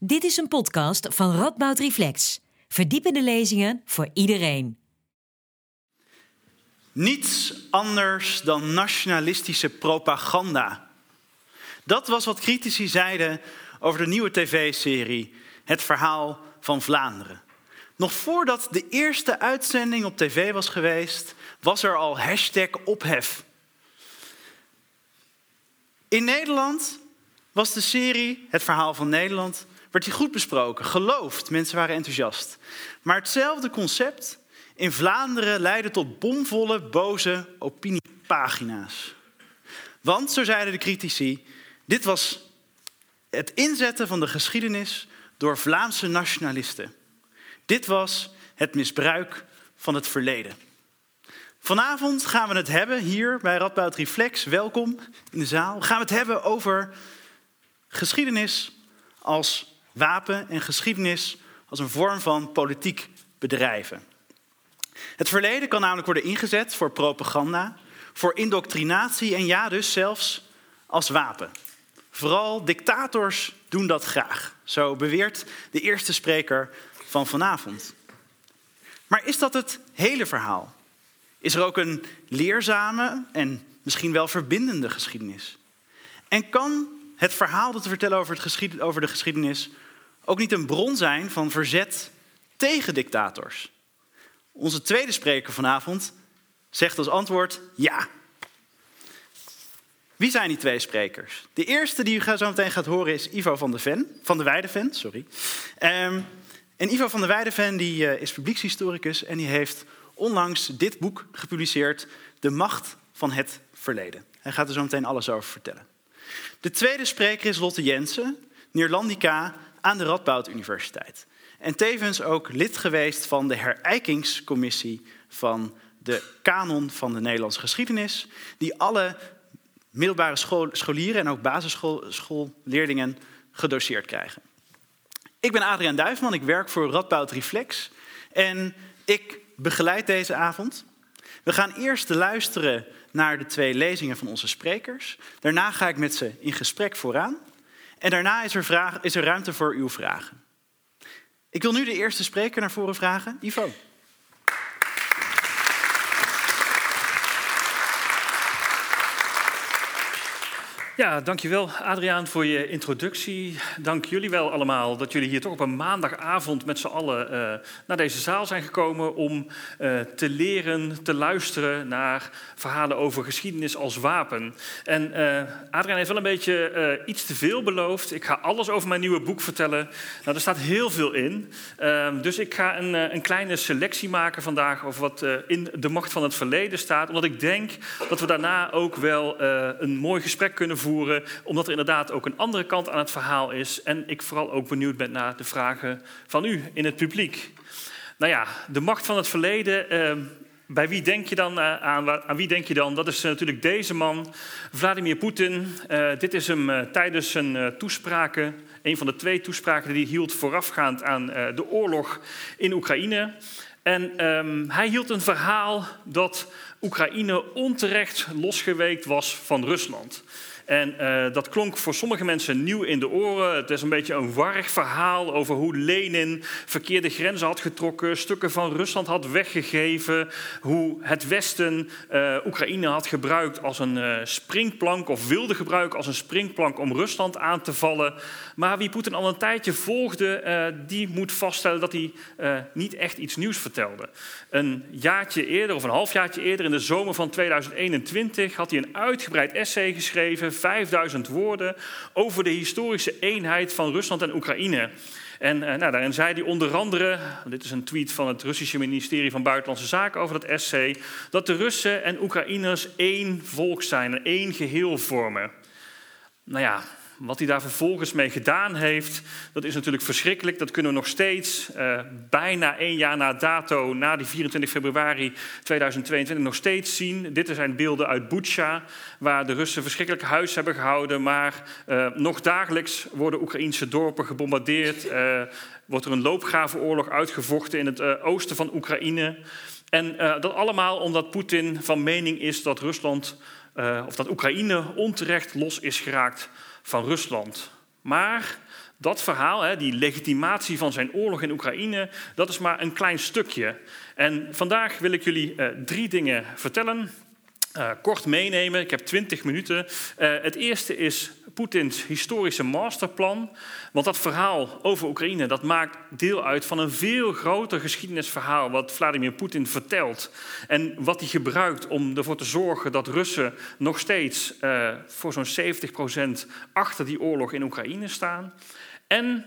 Dit is een podcast van Radboud Reflex. Verdiepende lezingen voor iedereen. Niets anders dan nationalistische propaganda. Dat was wat critici zeiden over de nieuwe tv-serie Het Verhaal van Vlaanderen. Nog voordat de eerste uitzending op tv was geweest, was er al hashtag ophef. In Nederland was de serie Het Verhaal van Nederland werd die goed besproken, geloofd, mensen waren enthousiast. Maar hetzelfde concept in Vlaanderen leidde tot bomvolle, boze opiniepagina's. Want, zo zeiden de critici, dit was het inzetten van de geschiedenis door Vlaamse nationalisten. Dit was het misbruik van het verleden. Vanavond gaan we het hebben hier bij Radboud Reflex. Welkom in de zaal. Gaan we het hebben over geschiedenis als wapen en geschiedenis als een vorm van politiek bedrijven. Het verleden kan namelijk worden ingezet voor propaganda, voor indoctrinatie en ja, dus zelfs als wapen. Vooral dictators doen dat graag, zo beweert de eerste spreker van vanavond. Maar is dat het hele verhaal? Is er ook een leerzame en misschien wel verbindende geschiedenis? En kan het verhaal dat we vertellen over, het over de geschiedenis ook niet een bron zijn van verzet tegen dictators? Onze tweede spreker vanavond zegt als antwoord ja. Wie zijn die twee sprekers? De eerste die u zo meteen gaat horen is Ivo van de Ven, van de Weideven, sorry. Um, en Ivo van der Weideven die, uh, is publiekshistoricus en die heeft onlangs dit boek gepubliceerd, De Macht van het Verleden. Hij gaat er zo meteen alles over vertellen. De tweede spreker is Lotte Jensen, Neerlandica aan de Radboud Universiteit. En tevens ook lid geweest van de herijkingscommissie van de kanon van de Nederlandse geschiedenis, die alle middelbare scholieren en ook basisschoolleerlingen gedoseerd krijgen. Ik ben Adriaan Duifman, ik werk voor Radboud Reflex en ik begeleid deze avond. We gaan eerst luisteren naar de twee lezingen van onze sprekers. Daarna ga ik met ze in gesprek vooraan. En daarna is er, vraag, is er ruimte voor uw vragen. Ik wil nu de eerste spreker naar voren vragen. Ivo. Ja, dankjewel Adriaan voor je introductie. Dank jullie wel allemaal dat jullie hier toch op een maandagavond met z'n allen uh, naar deze zaal zijn gekomen om uh, te leren, te luisteren naar verhalen over geschiedenis als wapen. En uh, Adriaan heeft wel een beetje iets te veel beloofd. Ik ga alles over mijn nieuwe boek vertellen. Nou, er staat heel veel in. Ehm, dus ik ga een, een, kleine selectie maken vandaag over wat in de macht van het verleden staat. Omdat ik denk dat we daarna ook wel een mooi gesprek kunnen voeren omdat er inderdaad ook een andere kant aan het verhaal is. En ik vooral ook benieuwd ben naar de vragen van u in het publiek. Nou ja, de macht van het verleden. Uh, bij wie denk je dan eh, aan, aan wie denk je dan? Dat is eh, natuurlijk deze man, Vladimir Poetin. Uh, dit is hem tijdens zijn toespraken, een van de twee toespraken die hij hield voorafgaand aan de oorlog in Oekraïne. En um, hij hield een verhaal dat Oekraïne onterecht losgeweekt was van Rusland. En uh, dat klonk voor sommige mensen nieuw in de oren. Het is een beetje een warrig verhaal over hoe Lenin verkeerde grenzen had getrokken, stukken van Rusland had weggegeven, hoe het Westen uh, Oekraïne had gebruikt als een uh, springplank of wilde gebruiken als een springplank om Rusland aan te vallen. Maar wie Poetin al een tijdje volgde, die moet vaststellen dat hij niet echt iets nieuws vertelde. Een jaartje eerder of een halfjaartje eerder, in de zomer van 2021, had hij een uitgebreid essay geschreven 5000 woorden over de historische eenheid van Rusland en Oekraïne. En uh, nou, daarin zei hij onder andere, dit is een tweet van het Russische ministerie van Buitenlandse Zaken over dat essay, dat de Russen en Oekraïners één volk zijn één geheel vormen. Nou ja, wat hij daar vervolgens mee gedaan heeft, dat is natuurlijk verschrikkelijk. Dat kunnen we nog steeds, uh, bijna één jaar na dato, na die 24 februari 2022, nog steeds zien. Dit zijn beelden uit Butsja, waar de Russen verschrikkelijk huis hebben gehouden. Maar uh, nog dagelijks worden Oekraïnse dorpen gebombardeerd. Uh, wordt er een loopgravenoorlog uitgevochten in het oosten van Oekraïne. En dat allemaal omdat Poetin van mening is dat Rusland, of dat Oekraïne onterecht los is geraakt van Rusland. Maar Dat verhaal, die legitimatie van zijn oorlog in Oekraïne, dat is maar een klein stukje. En vandaag wil ik jullie eh, drie dingen vertellen. Uh, kort meenemen. Ik heb 20 minuten. Uh, het eerste is Poetins historische masterplan. Want dat verhaal over Oekraïne dat maakt deel uit van een veel groter geschiedenisverhaal wat Vladimir Poetin vertelt. En wat hij gebruikt om ervoor te zorgen dat Russen nog steeds uh, voor zo'n 70% achter die oorlog in Oekraïne staan. En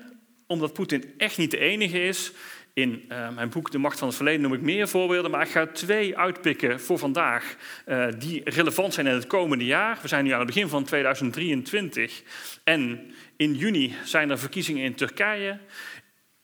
omdat Poetin echt niet de enige is, in uh, mijn boek De Macht van het Verleden noem ik meer voorbeelden, maar ik ga twee uitpikken voor vandaag uh, die relevant zijn in het komende jaar. We zijn nu aan het begin van 2023 en in juni zijn er verkiezingen in Turkije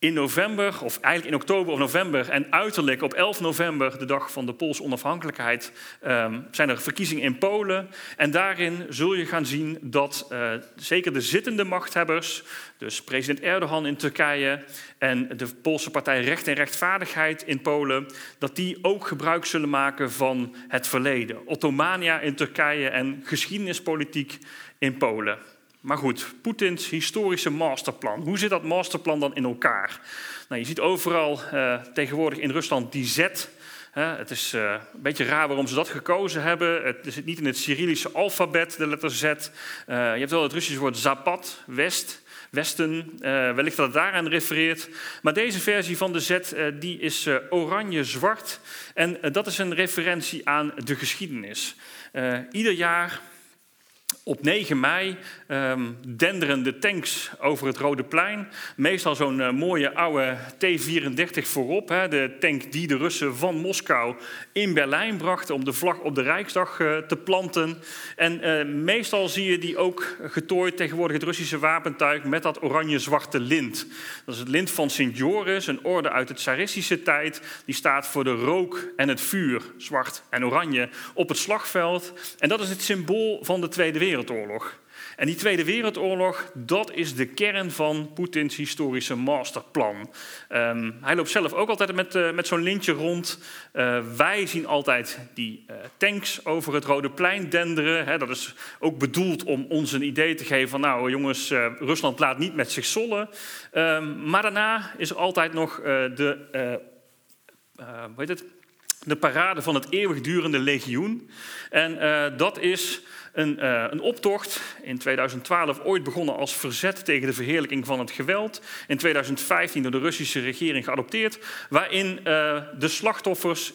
in november, of eigenlijk in oktober of november en uiterlijk op 11 november, de dag van de Poolse onafhankelijkheid, um, zijn er verkiezingen in Polen. En daarin zul je gaan zien dat uh, zeker de zittende machthebbers, dus president Erdogan in Turkije en de Poolse partij Recht en Rechtvaardigheid in Polen, dat die ook gebruik zullen maken van het verleden. Ottomania in Turkije en geschiedenispolitiek in Polen. Maar goed, Poetins historische masterplan. Hoe zit dat masterplan dan in elkaar? Nou, je ziet overal uh, tegenwoordig in Rusland die Z. Het is uh, een beetje raar waarom ze dat gekozen hebben. Het zit niet in het Cyrillische alfabet, de letter Z. je hebt wel het Russische woord Zapad, West. Westen, wellicht dat het daaraan refereert. Maar deze versie van de Z die is oranje-zwart. En dat is een referentie aan de geschiedenis. ieder jaar op 9 mei um, denderen de tanks over het Rode Plein. Meestal zo'n uh, mooie oude T-34 voorop. Hè, de tank die de Russen van Moskou in Berlijn brachten om de vlag op de Rijksdag uh, te planten. En uh, meestal zie je die ook getooid tegenwoordig het Russische wapentuig met dat oranje-zwarte lint. Dat is het lint van Sint Joris, een orde uit de tsaristische tijd. Die staat voor de rook en het vuur, zwart en oranje, op het slagveld. En dat is het symbool van de Tweede Wereldoorlog. En die Tweede Wereldoorlog, dat is de kern van Poetins historische masterplan. Um, hij loopt zelf ook altijd met, uh, met zo'n lintje rond. Uh, wij zien altijd die uh, tanks over het Rode Plein denderen. Dat is ook bedoeld om ons een idee te geven van... nou jongens, Rusland laat niet met zich zollen. Um, maar daarna is er altijd nog de... hoe heet het? De parade van het eeuwigdurende legioen. En uh, dat is een, uh, een, optocht in 2012 ooit begonnen als verzet tegen de verheerlijking van het geweld. In 2015 door de Russische regering geadopteerd, waarin uh, de slachtoffers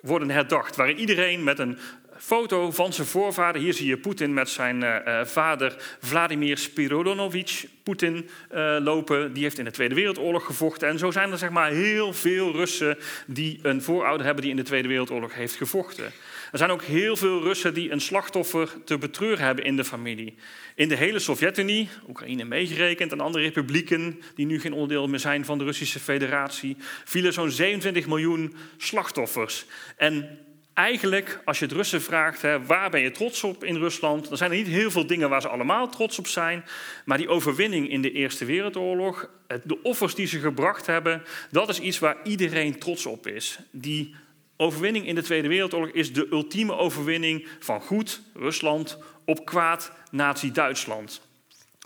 worden herdacht. Waarin iedereen met een foto van zijn voorvader. Hier zie je Poetin met zijn uh, vader Vladimir Spirodonovich Poetin uh, lopen. Die heeft in de Tweede Wereldoorlog gevochten. En zo zijn er zeg maar heel veel Russen die een voorouder hebben die in de Tweede Wereldoorlog heeft gevochten. Er zijn ook heel veel Russen die een slachtoffer te betreuren hebben in de familie. In de hele Sovjet-Unie, Oekraïne meegerekend en andere republieken die nu geen onderdeel meer zijn van de Russische Federatie, vielen zo'n 27 miljoen slachtoffers. En eigenlijk, als je het Russen vraagt, hè, waar ben je trots op in Rusland, dan zijn er niet heel veel dingen waar ze allemaal trots op zijn. Maar die overwinning in de Eerste Wereldoorlog, de offers die ze gebracht hebben, dat is iets waar iedereen trots op is. Die overwinning in de Tweede Wereldoorlog is de ultieme overwinning van goed Rusland op kwaad Nazi-Duitsland.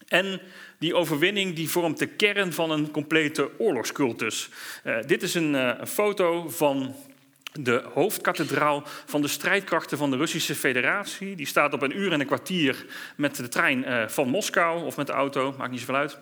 En die overwinning die vormt de kern van een complete oorlogscultus. Uh, dit is een, uh, een foto van de hoofdkathedraal van de strijdkrachten van de Russische Federatie. Die staat op een uur en een kwartier met de trein uh, van Moskou of met de auto, maakt niet zoveel uit.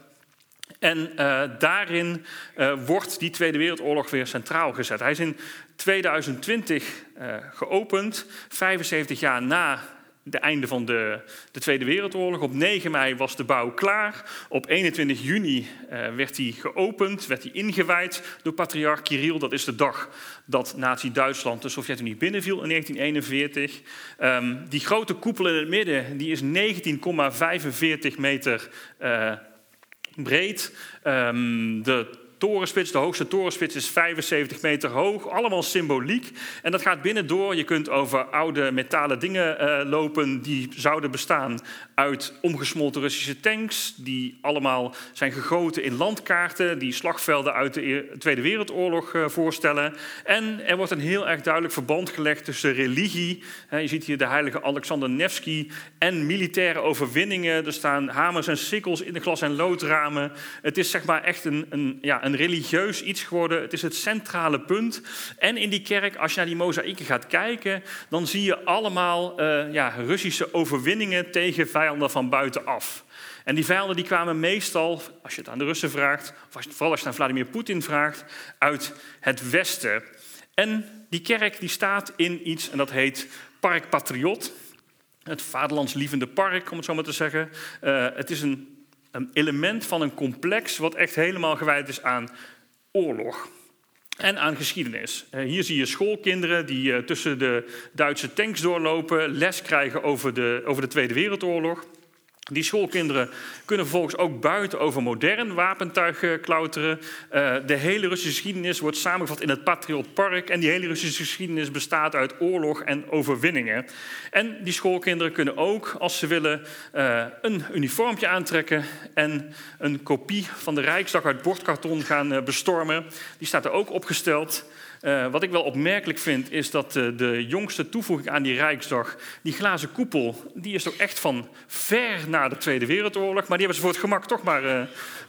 En uh, daarin uh, wordt die Tweede Wereldoorlog weer centraal gezet. Hij is in 2020 uh, geopend, 75 jaar na het einde van de, de, Tweede Wereldoorlog. Op 9 mei was de bouw klaar. Op 21 juni uh, werd hij geopend, werd hij ingewijd door patriarch Kirill. Dat is de dag dat Nazi-Duitsland de Sovjet-Unie binnenviel in 1941. Um, die grote koepel in het midden die is 19,45 meter uh, breed. Um, de torenspits, de hoogste torenspits is 75 meter hoog, allemaal symboliek. En dat gaat binnendoor. Je kunt over oude metalen dingen uh, lopen die zouden bestaan uit omgesmolten Russische tanks, die allemaal zijn gegoten in landkaarten, die slagvelden uit de Tweede Wereldoorlog eh, voorstellen. En er wordt een heel erg duidelijk verband gelegd tussen religie, je ziet hier de heilige Alexander Nevsky, en militaire overwinningen. Er staan hamers en sikkels in de glas- en loodramen. Het is zeg maar echt een, een, ja, een religieus iets geworden. Het is het centrale punt. En in die kerk, als je naar die mozaïeken gaat kijken, dan zie je allemaal uh, ja, Russische overwinningen tegen vijanden van buitenaf. En die vijanden die kwamen meestal, als je het aan de Russen vraagt, of vooral als je het aan Vladimir Poetin vraagt, uit het Westen. En die kerk die staat in iets, en dat heet Park Patriot. Het vaderlandslievende park, om het zo maar te zeggen. Uh, het is een, een element van een complex wat echt helemaal gewijd is aan oorlog en aan geschiedenis. Eh, hier zie je schoolkinderen die eh, tussen de Duitse tanks doorlopen, les krijgen over de, over de Tweede Wereldoorlog. Die schoolkinderen kunnen vervolgens ook buiten over modern wapentuig eh, klauteren. Uh, de hele Russische geschiedenis wordt samengevat in het Patriot Park. En die hele Russische geschiedenis bestaat uit oorlog en overwinningen. En die schoolkinderen kunnen ook, als ze willen, uh, een uniformpje aantrekken en een kopie van de Rijksdag uit bordkarton gaan bestormen. Die staat er ook opgesteld. Uh, wat ik wel opmerkelijk vind, is dat uh, de jongste toevoeging aan die Rijksdag, die glazen koepel, die is toch echt van ver na de Tweede Wereldoorlog. Maar die hebben ze voor het gemak toch maar uh,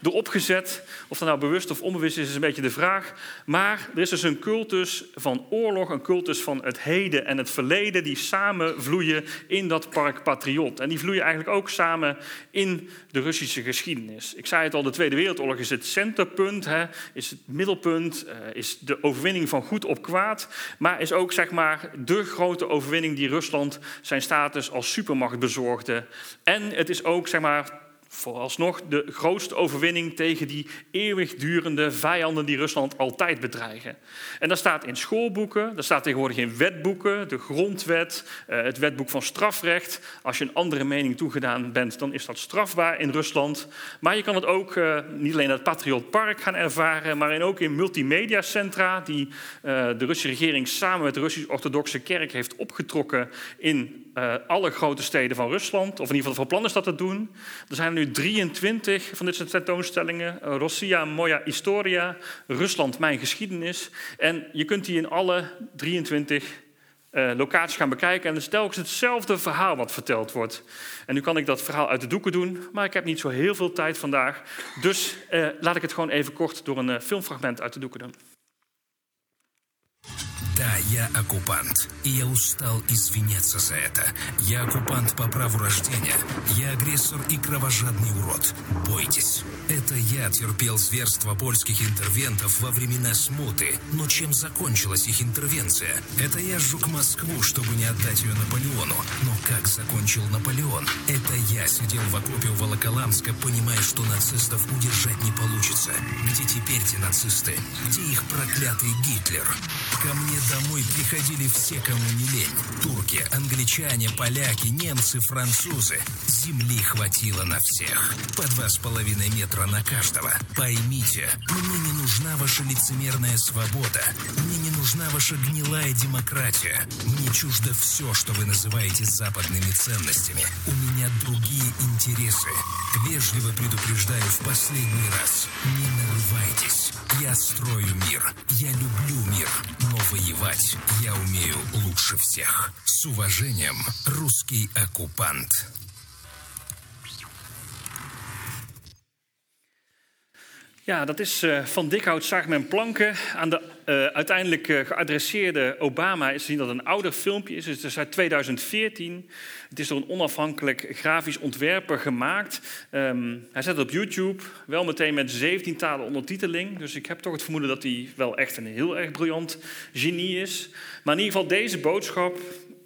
erop gezet. Of dat nou bewust of onbewust is, is een beetje de vraag. Maar er is dus een cultus van oorlog, een cultus van het heden en het verleden, die samen vloeien in dat park Patriot. En die vloeien eigenlijk ook samen in de Russische geschiedenis. Ik zei het al, de Tweede Wereldoorlog is het centerpunt, hè, is het middelpunt, is de overwinning van goed op kwaad, maar is ook zeg maar de grote overwinning die Rusland zijn status als supermacht bezorgde. En het is ook zeg maar vooralsnog de grootste overwinning tegen die eeuwigdurende vijanden die Rusland altijd bedreigen. En dat staat in schoolboeken, dat staat tegenwoordig in wetboeken, de grondwet, eh, het wetboek van strafrecht. Als je een andere mening toegedaan bent, dan is dat strafbaar in Rusland. Maar je kan het ook eh, niet alleen in het Patriot Park gaan ervaren, maar ook in multimediacentra die eh, de Russische regering samen met de Russisch-Orthodoxe Kerk heeft opgetrokken in alle grote steden van Rusland. Of in ieder geval van plan is dat te doen. Er zijn nu 23 van dit soort tentoonstellingen. Rossia Moja Historia, Rusland Mijn Geschiedenis. En je kunt die in alle 23 uh, eh, locaties gaan bekijken. En het is telkens hetzelfde verhaal wat verteld wordt. En nu kan ik dat verhaal uit de doeken doen, maar ik heb niet zo heel veel tijd vandaag. Dus uh, laat ik het gewoon even kort door een uh, filmfragment uit de doeken doen. Да, я оккупант. И я устал извиняться за это. Я оккупант по праву рождения. Я агрессор и кровожадный урод. Бойтесь. Это я терпел зверство польских интервентов во времена смуты. Но чем закончилась их интервенция? Это я сжег Москву, чтобы не отдать ее Наполеону. Но как закончил Наполеон? Это я сидел в окопе у Волоколамска, понимая, что нацистов удержать не получится. Где теперь те нацисты? Где их проклятый Гитлер? Ко мне домой приходили все, кому не лень. Турки, англичане, поляки, немцы, французы. Земли хватило на всех. По два с половиной метра на каждого. Поймите, мне не нужна ваша лицемерная свобода. Мне не нужна ваша гнилая демократия. Мне чуждо все, что вы называете западными ценностями. У меня другие интересы. Вежливо предупреждаю в последний раз. Не нарывайтесь. Я строю мир. Я люблю мир. Но воевать я умею лучше всех. С уважением, русский оккупант. Ja, dat is uh, van Dikhout, Zaag en Planken. Aan de uh, uiteindelijk uh, geadresseerde Obama is te zien dat het een ouder filmpje is. Het is uit 2014. Het is door een onafhankelijk grafisch ontwerper gemaakt. Um, hij zet het op YouTube, wel meteen met 17 talen ondertiteling. Dus ik heb toch het vermoeden dat hij wel echt een heel erg briljant genie is. Maar in ieder geval deze boodschap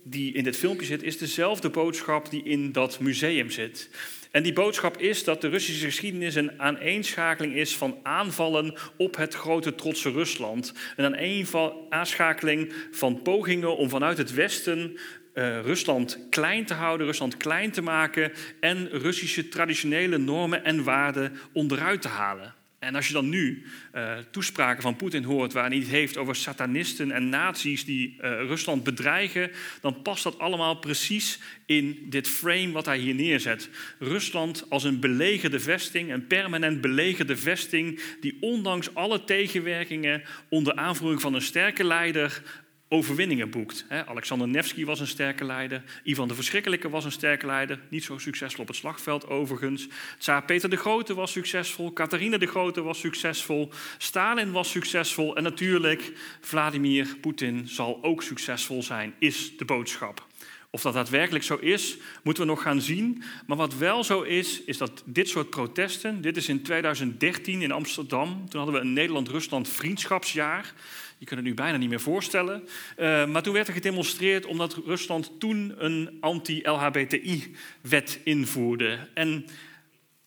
die in dit filmpje zit, is dezelfde boodschap die in dat museum zit. En die boodschap is dat de Russische geschiedenis een aaneenschakeling is van aanvallen op het grote trotse Rusland. Een aanschakeling van pogingen om vanuit het Westen uh, Rusland klein te houden, Rusland klein te maken en Russische traditionele normen en waarden onderuit te halen. En als je dan nu uh, toespraken van Poetin hoort waar hij het heeft over satanisten en nazi's die uh, Rusland bedreigen, dan past dat allemaal precies in dit frame wat hij hier neerzet. Rusland als een belegerde vesting, een permanent belegerde vesting, die ondanks alle tegenwerkingen onder aanvoering van een sterke leider overwinningen boekt. Alexander Nevsky was een sterke leider. Ivan de Verschrikkelijke was een sterke leider. Niet zo succesvol op het slagveld overigens. Tsaar Peter de Grote was succesvol. Catharina de Grote was succesvol. Stalin was succesvol. En natuurlijk, Vladimir Poetin zal ook succesvol zijn, is de boodschap. Of dat daadwerkelijk zo is, moeten we nog gaan zien. Maar wat wel zo is, is dat dit soort protesten. Dit is in 2013 in Amsterdam. Toen hadden we een Nederland-Rusland vriendschapsjaar. Je kunt het nu bijna niet meer voorstellen. Uh, maar toen werd er gedemonstreerd omdat Rusland toen een anti-LHBTI-wet invoerde. En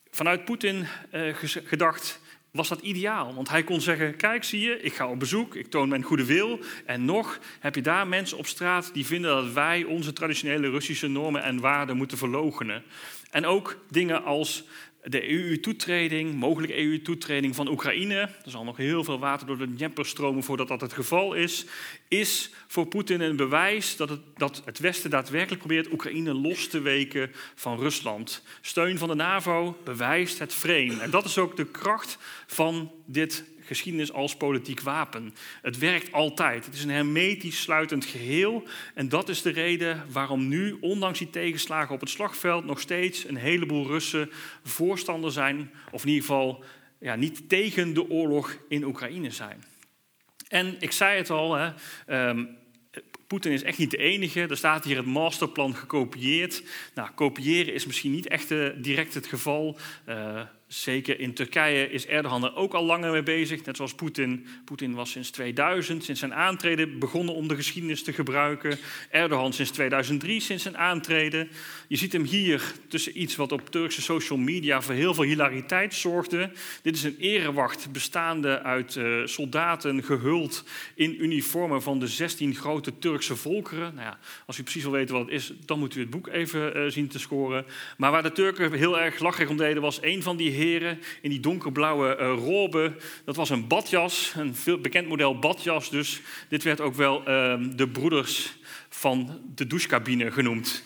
vanuit Poetin uh, gedacht was dat ideaal. Want hij kon zeggen, kijk zie je, ik ga op bezoek, ik toon mijn goede wil. En nog heb je daar mensen op straat die vinden dat wij onze traditionele Russische normen en waarden moeten verlogenen. En ook dingen als de EU-toetreding, mogelijke EU-toetreding van Oekraïne, er zal nog heel veel water door de Dnieper stromen voordat dat het geval is, is voor Poetin een bewijs dat het, dat het Westen daadwerkelijk probeert Oekraïne los te weken van Rusland. Steun van de NAVO bewijst het frame. En dat is ook de kracht van dit geschiedenis als politiek wapen. Het werkt altijd. Het is een hermetisch sluitend geheel. En dat is de reden waarom nu, ondanks die tegenslagen op het slagveld, nog steeds een heleboel Russen voorstander zijn, of in ieder geval ja, niet tegen de oorlog in Oekraïne zijn. En ik zei het al, hè, um, Poetin is echt niet de enige. Er staat hier het masterplan gekopieerd. Nou, kopiëren is misschien niet echt uh, direct het geval. Uh, Zeker in Turkije is Erdogan er ook al langer mee bezig, net zoals Poetin. Poetin was sinds 2000, sinds zijn aantreden, begonnen om de geschiedenis te gebruiken. Erdogan sinds 2003, sinds zijn aantreden. Je ziet hem hier tussen iets wat op Turkse social media voor heel veel hilariteit zorgde. Dit is een erewacht bestaande uit uh, soldaten gehuld in uniformen van de 16 grote Turkse volkeren. Nou ja, als u precies wil weten wat het is, dan moet u het boek even uh, zien te scoren. Maar waar de Turken heel erg lacherig om deden, was een van die heren in die donkerblauwe uh, robe. Dat was een badjas, een veel bekend model badjas. Dus dit werd ook wel uh, de broeders van de douchecabine genoemd.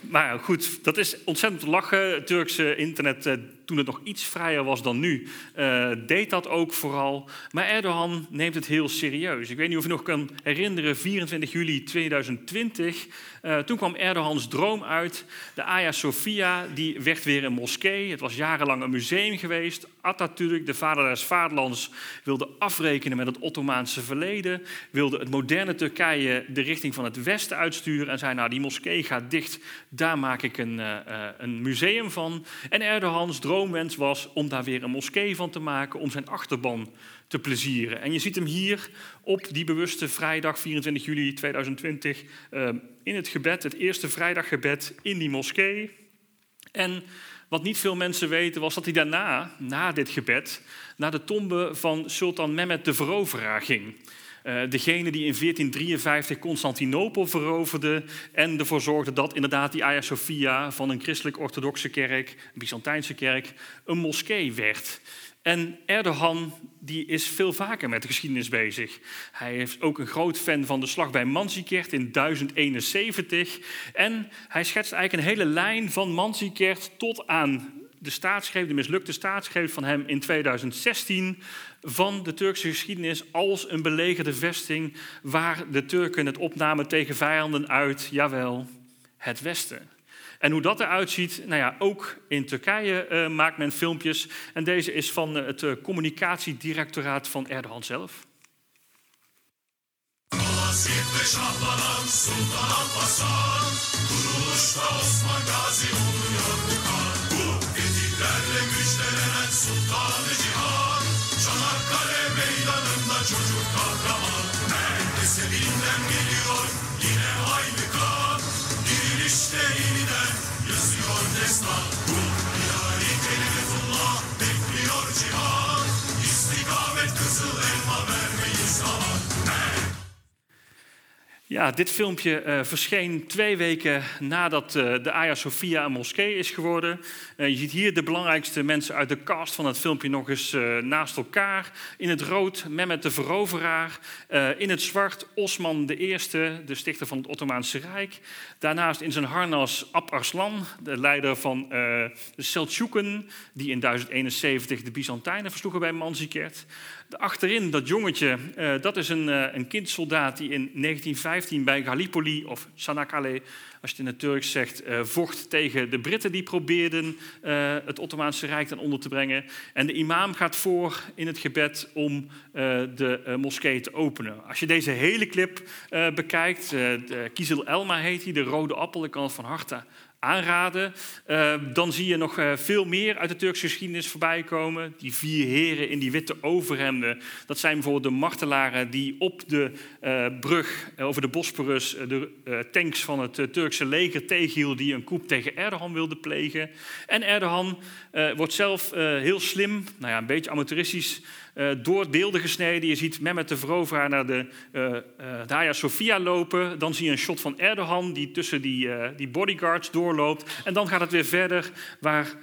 Maar goed, dat is ontzettend lachen. Het Turkse internet uh, toen het nog iets vrijer was dan nu, uh, deed dat ook vooral. Maar Erdogan neemt het heel serieus. Ik weet niet of je nog kan herinneren, 24 juli 2020, uh, toen kwam Erdogans droom uit. De Hagia Sophia, die werd weer een moskee. Het was jarenlang een museum geweest. Atatürk, de vader des vaderlands, wilde afrekenen met het Ottomaanse verleden. Wilde het moderne Turkije de richting van het westen uitsturen. En zei, nou die moskee gaat dicht, daar maak ik een, uh, een museum van. En Erdogans droom droomwens was om daar weer een moskee van te maken, om zijn achterban te plezieren. En je ziet hem hier op die bewuste vrijdag 24 juli 2020 ehm, in het gebed, het eerste vrijdaggebed in die moskee. En wat niet veel mensen weten was dat hij daarna, na dit gebed, naar de tombe van Sultan Mehmed de Veroveraar ging. Uh, degene die in 1453 Constantinopel veroverde en ervoor zorgde dat inderdaad die Hagia Sophia van een christelijk-orthodoxe kerk, een Byzantijnse kerk, een moskee werd. En Erdogan die is veel vaker met de geschiedenis bezig. Hij is ook een groot fan van de slag bij Manzikert in 1071. En hij schetst eigenlijk een hele lijn van Manzikert tot aan de staatsgreep, de mislukte staatsgreep van hem in 2016 van de Turkse geschiedenis als een belegerde vesting waar de Turken het opnamen tegen vijanden uit, jawel, het Westen. En hoe dat eruit ziet, nou ja, ook in Turkije uh, maakt men filmpjes. En deze is van uh, het uh, communicatiedirectoraat van Erdogan zelf. Sultanı Cihan çocuk kahraman Neredeyse binden geliyor yine aynı kan Dirilişte yeniden yazıyor destan Ruh ilahi kelimetullah bekliyor cihan İstikamet kızıl elma vermeyiz zaman Ja, dit filmpje uh, verscheen twee weken nadat uh, de Hagia Sophia een moskee is geworden. Uh, je ziet hier de belangrijkste mensen uit de cast van het filmpje nog eens naast elkaar. In het rood Mehmet de Veroveraar. in het zwart Osman I, de stichter van het Ottomaanse Rijk. Daarnaast in zijn harnas Ab Arslan, de leider van de Seldsjuken, die in 1071 de Byzantijnen versloegen bij Manzikert. Achterin, dat jongetje, uh, dat is een, uh, een kindsoldaat die in 1915 bij Gallipoli, of Sanakkale, als je het in het Turks zegt, uh, vocht tegen de Britten die probeerden het Ottomaanse Rijk dan onder te brengen. En de imam gaat voor in het gebed om de moskee te openen. Als je deze hele clip bekijkt, Kizil Elma heet hij, de rode appel, ik kan het van harte aanraden. Uh, dan zie je nog uh, veel meer uit de Turkse geschiedenis voorbij komen. Die vier heren in die witte overhemden. Dat zijn bijvoorbeeld de martelaren die op de uh, brug over de Bosporus de tanks van het Turkse leger tegenhielden die een coup tegen Erdogan wilden plegen. En Erdogan wordt zelf heel slim, nou ja, een beetje amateuristisch uh, door beelden gesneden. Je ziet Mehmet de Veroveraar naar de uh, Hagia Sophia lopen. Dan zie je een shot van Erdogan die tussen die, die bodyguards doorloopt. En dan gaat het weer verder waar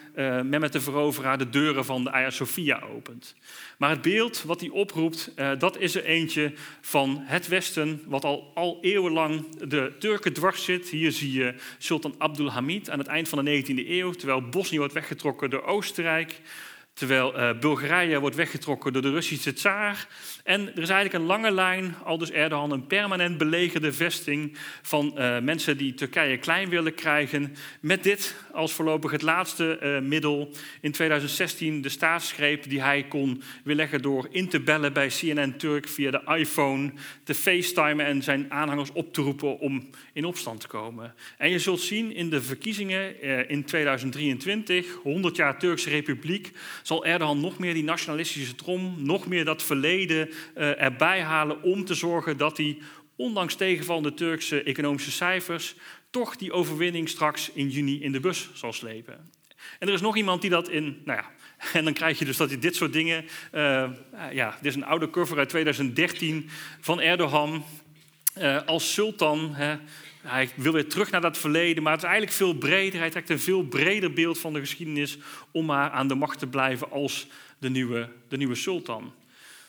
Mehmet de Veroveraar de deuren van de Hagia Sophia opent. Maar het beeld wat hij oproept, dat is er eentje van het Westen, wat al, al eeuwenlang de Turken dwars zit. Hier zie je Sultan Abdulhamid aan het eind van de 19e eeuw, terwijl Bosnië wordt weggetrokken door Oostenrijk. Terwijl uh, Bulgarije wordt weggetrokken door de Russische tsaar. En er is eigenlijk een lange lijn, al dus Erdogan, een permanent belegerde vesting van uh, mensen die Turkije klein willen krijgen. Met dit als voorlopig het laatste uh, middel. In 2016 de staatsgreep die hij kon weerleggen door in te bellen bij CNN Turk via de iPhone, te facetimen en zijn aanhangers op te roepen om in opstand te komen. En je zult zien in de verkiezingen in 2023, 100 jaar Turkse Republiek, zal Erdogan nog meer die nationalistische trom, nog meer dat verleden uh, erbij halen om te zorgen dat hij, ondanks tegenvallende Turkse economische cijfers, toch die overwinning straks in juni in de bus zal slepen. En er is nog iemand die dat in, nou ja, en dan krijg je dus dat hij dit soort dingen, uh, ja, dit is een oude cover uit 2013 van Erdogan als sultan. Hij wil weer terug naar dat verleden, maar het is eigenlijk veel breder. Hij trekt een veel breder beeld van de geschiedenis om maar aan de macht te blijven als de nieuwe, de nieuwe sultan.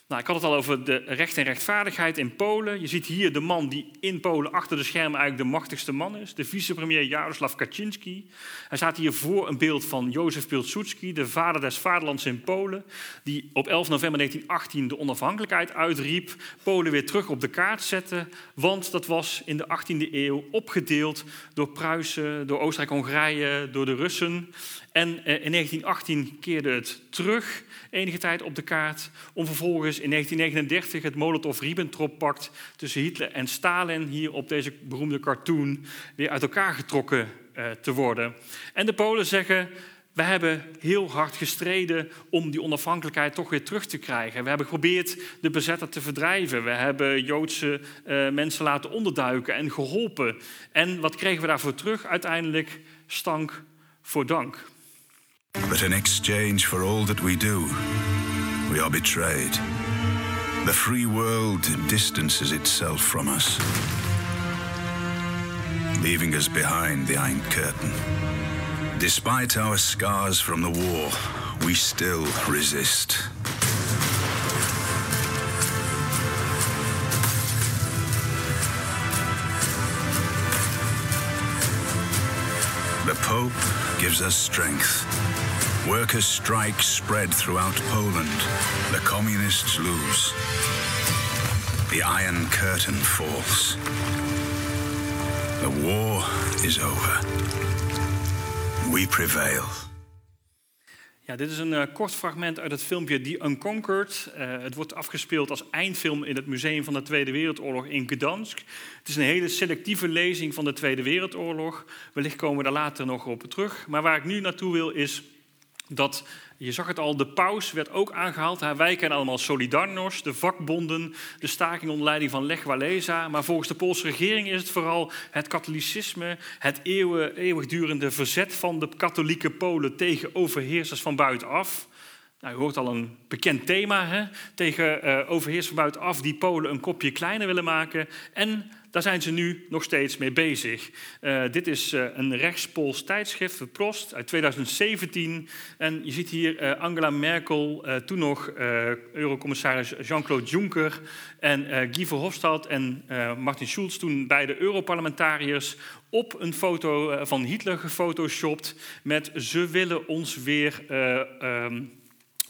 Nou, ik had het al over de recht en rechtvaardigheid in Polen. Je ziet hier de man die in Polen achter de schermen eigenlijk de machtigste man is, de vicepremier Jaroslaw Kaczynski. Hij staat hier voor een beeld van Józef Pilsudski, de vader des vaderlands in Polen, die op 11 november 1918 de onafhankelijkheid uitriep, Polen weer terug op de kaart zette, want dat was in de 18e eeuw opgedeeld door Pruisen, door Oostenrijk-Hongarije, door de Russen. En eh, in 1918 keerde het terug enige tijd op de kaart om vervolgens in 1939 het Molotov-Ribbentrop-pact tussen Hitler en Stalin hier op deze beroemde cartoon weer uit elkaar getrokken uh, te worden. En de Polen zeggen, we hebben heel hard gestreden om die onafhankelijkheid toch weer terug te krijgen. We hebben geprobeerd de bezetter te verdrijven. We hebben Joodse uh, mensen laten onderduiken en geholpen. En wat kregen we daarvoor terug? Uiteindelijk stank voor dank. But in exchange for all that we do, we are betrayed. The free world distances itself from us, leaving us behind the Iron Curtain. Despite our scars from the war, we still resist. The Pope gives us strength. Workers' strikes spread throughout Poland. The communists lose. The Iron Curtain falls. The war is over. We prevail. Ja, dit is een uh, kort fragment uit het filmpje The Unconquered. Uh, het wordt afgespeeld als eindfilm in het Museum van de Tweede Wereldoorlog in Gdansk. Het is een hele selectieve lezing van de Tweede Wereldoorlog. Wellicht komen we daar later nog op terug. Maar waar ik nu naartoe wil is dat, je zag het al, de paus werd ook aangehaald. Wij kennen allemaal Solidarność, de vakbonden, de staking onder leiding van Lech Walesa. Maar volgens de Poolse regering is het vooral het katholicisme, het eeuwen, eeuwigdurende verzet van de katholieke Polen tegen overheersers van buitenaf. Nou, u hoort al een bekend thema, hè? tegen uh, overheersers van buitenaf die Polen een kopje kleiner willen maken. En daar zijn ze nu nog steeds mee bezig. Uh, dit is uh, een rechtspools tijdschrift, Verprost, uit 2017. En je ziet hier uh, Angela Merkel, toen nog eurocommissaris Jean-Claude Juncker... en Guy Verhofstadt en Martin Schulz, toen beide Europarlementariërs... op een foto van Hitler gefotoshopt met... ze willen ons weer um,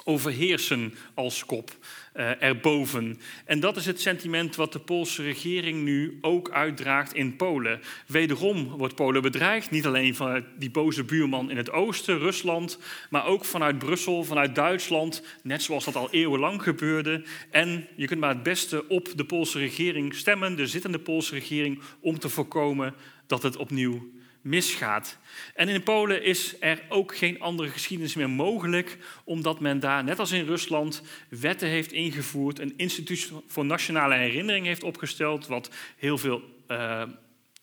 overheersen als kop uh, erboven. En dat is het sentiment wat de Poolse regering nu ook uitdraagt in Polen. Wederom wordt Polen bedreigd, niet alleen vanuit die boze buurman in het oosten, Rusland, maar ook vanuit Brussel, vanuit Duitsland, net zoals dat al eeuwenlang gebeurde. En je kunt maar het beste op de Poolse regering stemmen, de zittende Poolse regering, om te voorkomen dat het opnieuw misgaat. En in Polen is er ook geen andere geschiedenis meer mogelijk, omdat men daar, net als in Rusland, wetten heeft ingevoerd, een instituut voor nationale herinnering heeft opgesteld, wat heel veel uh,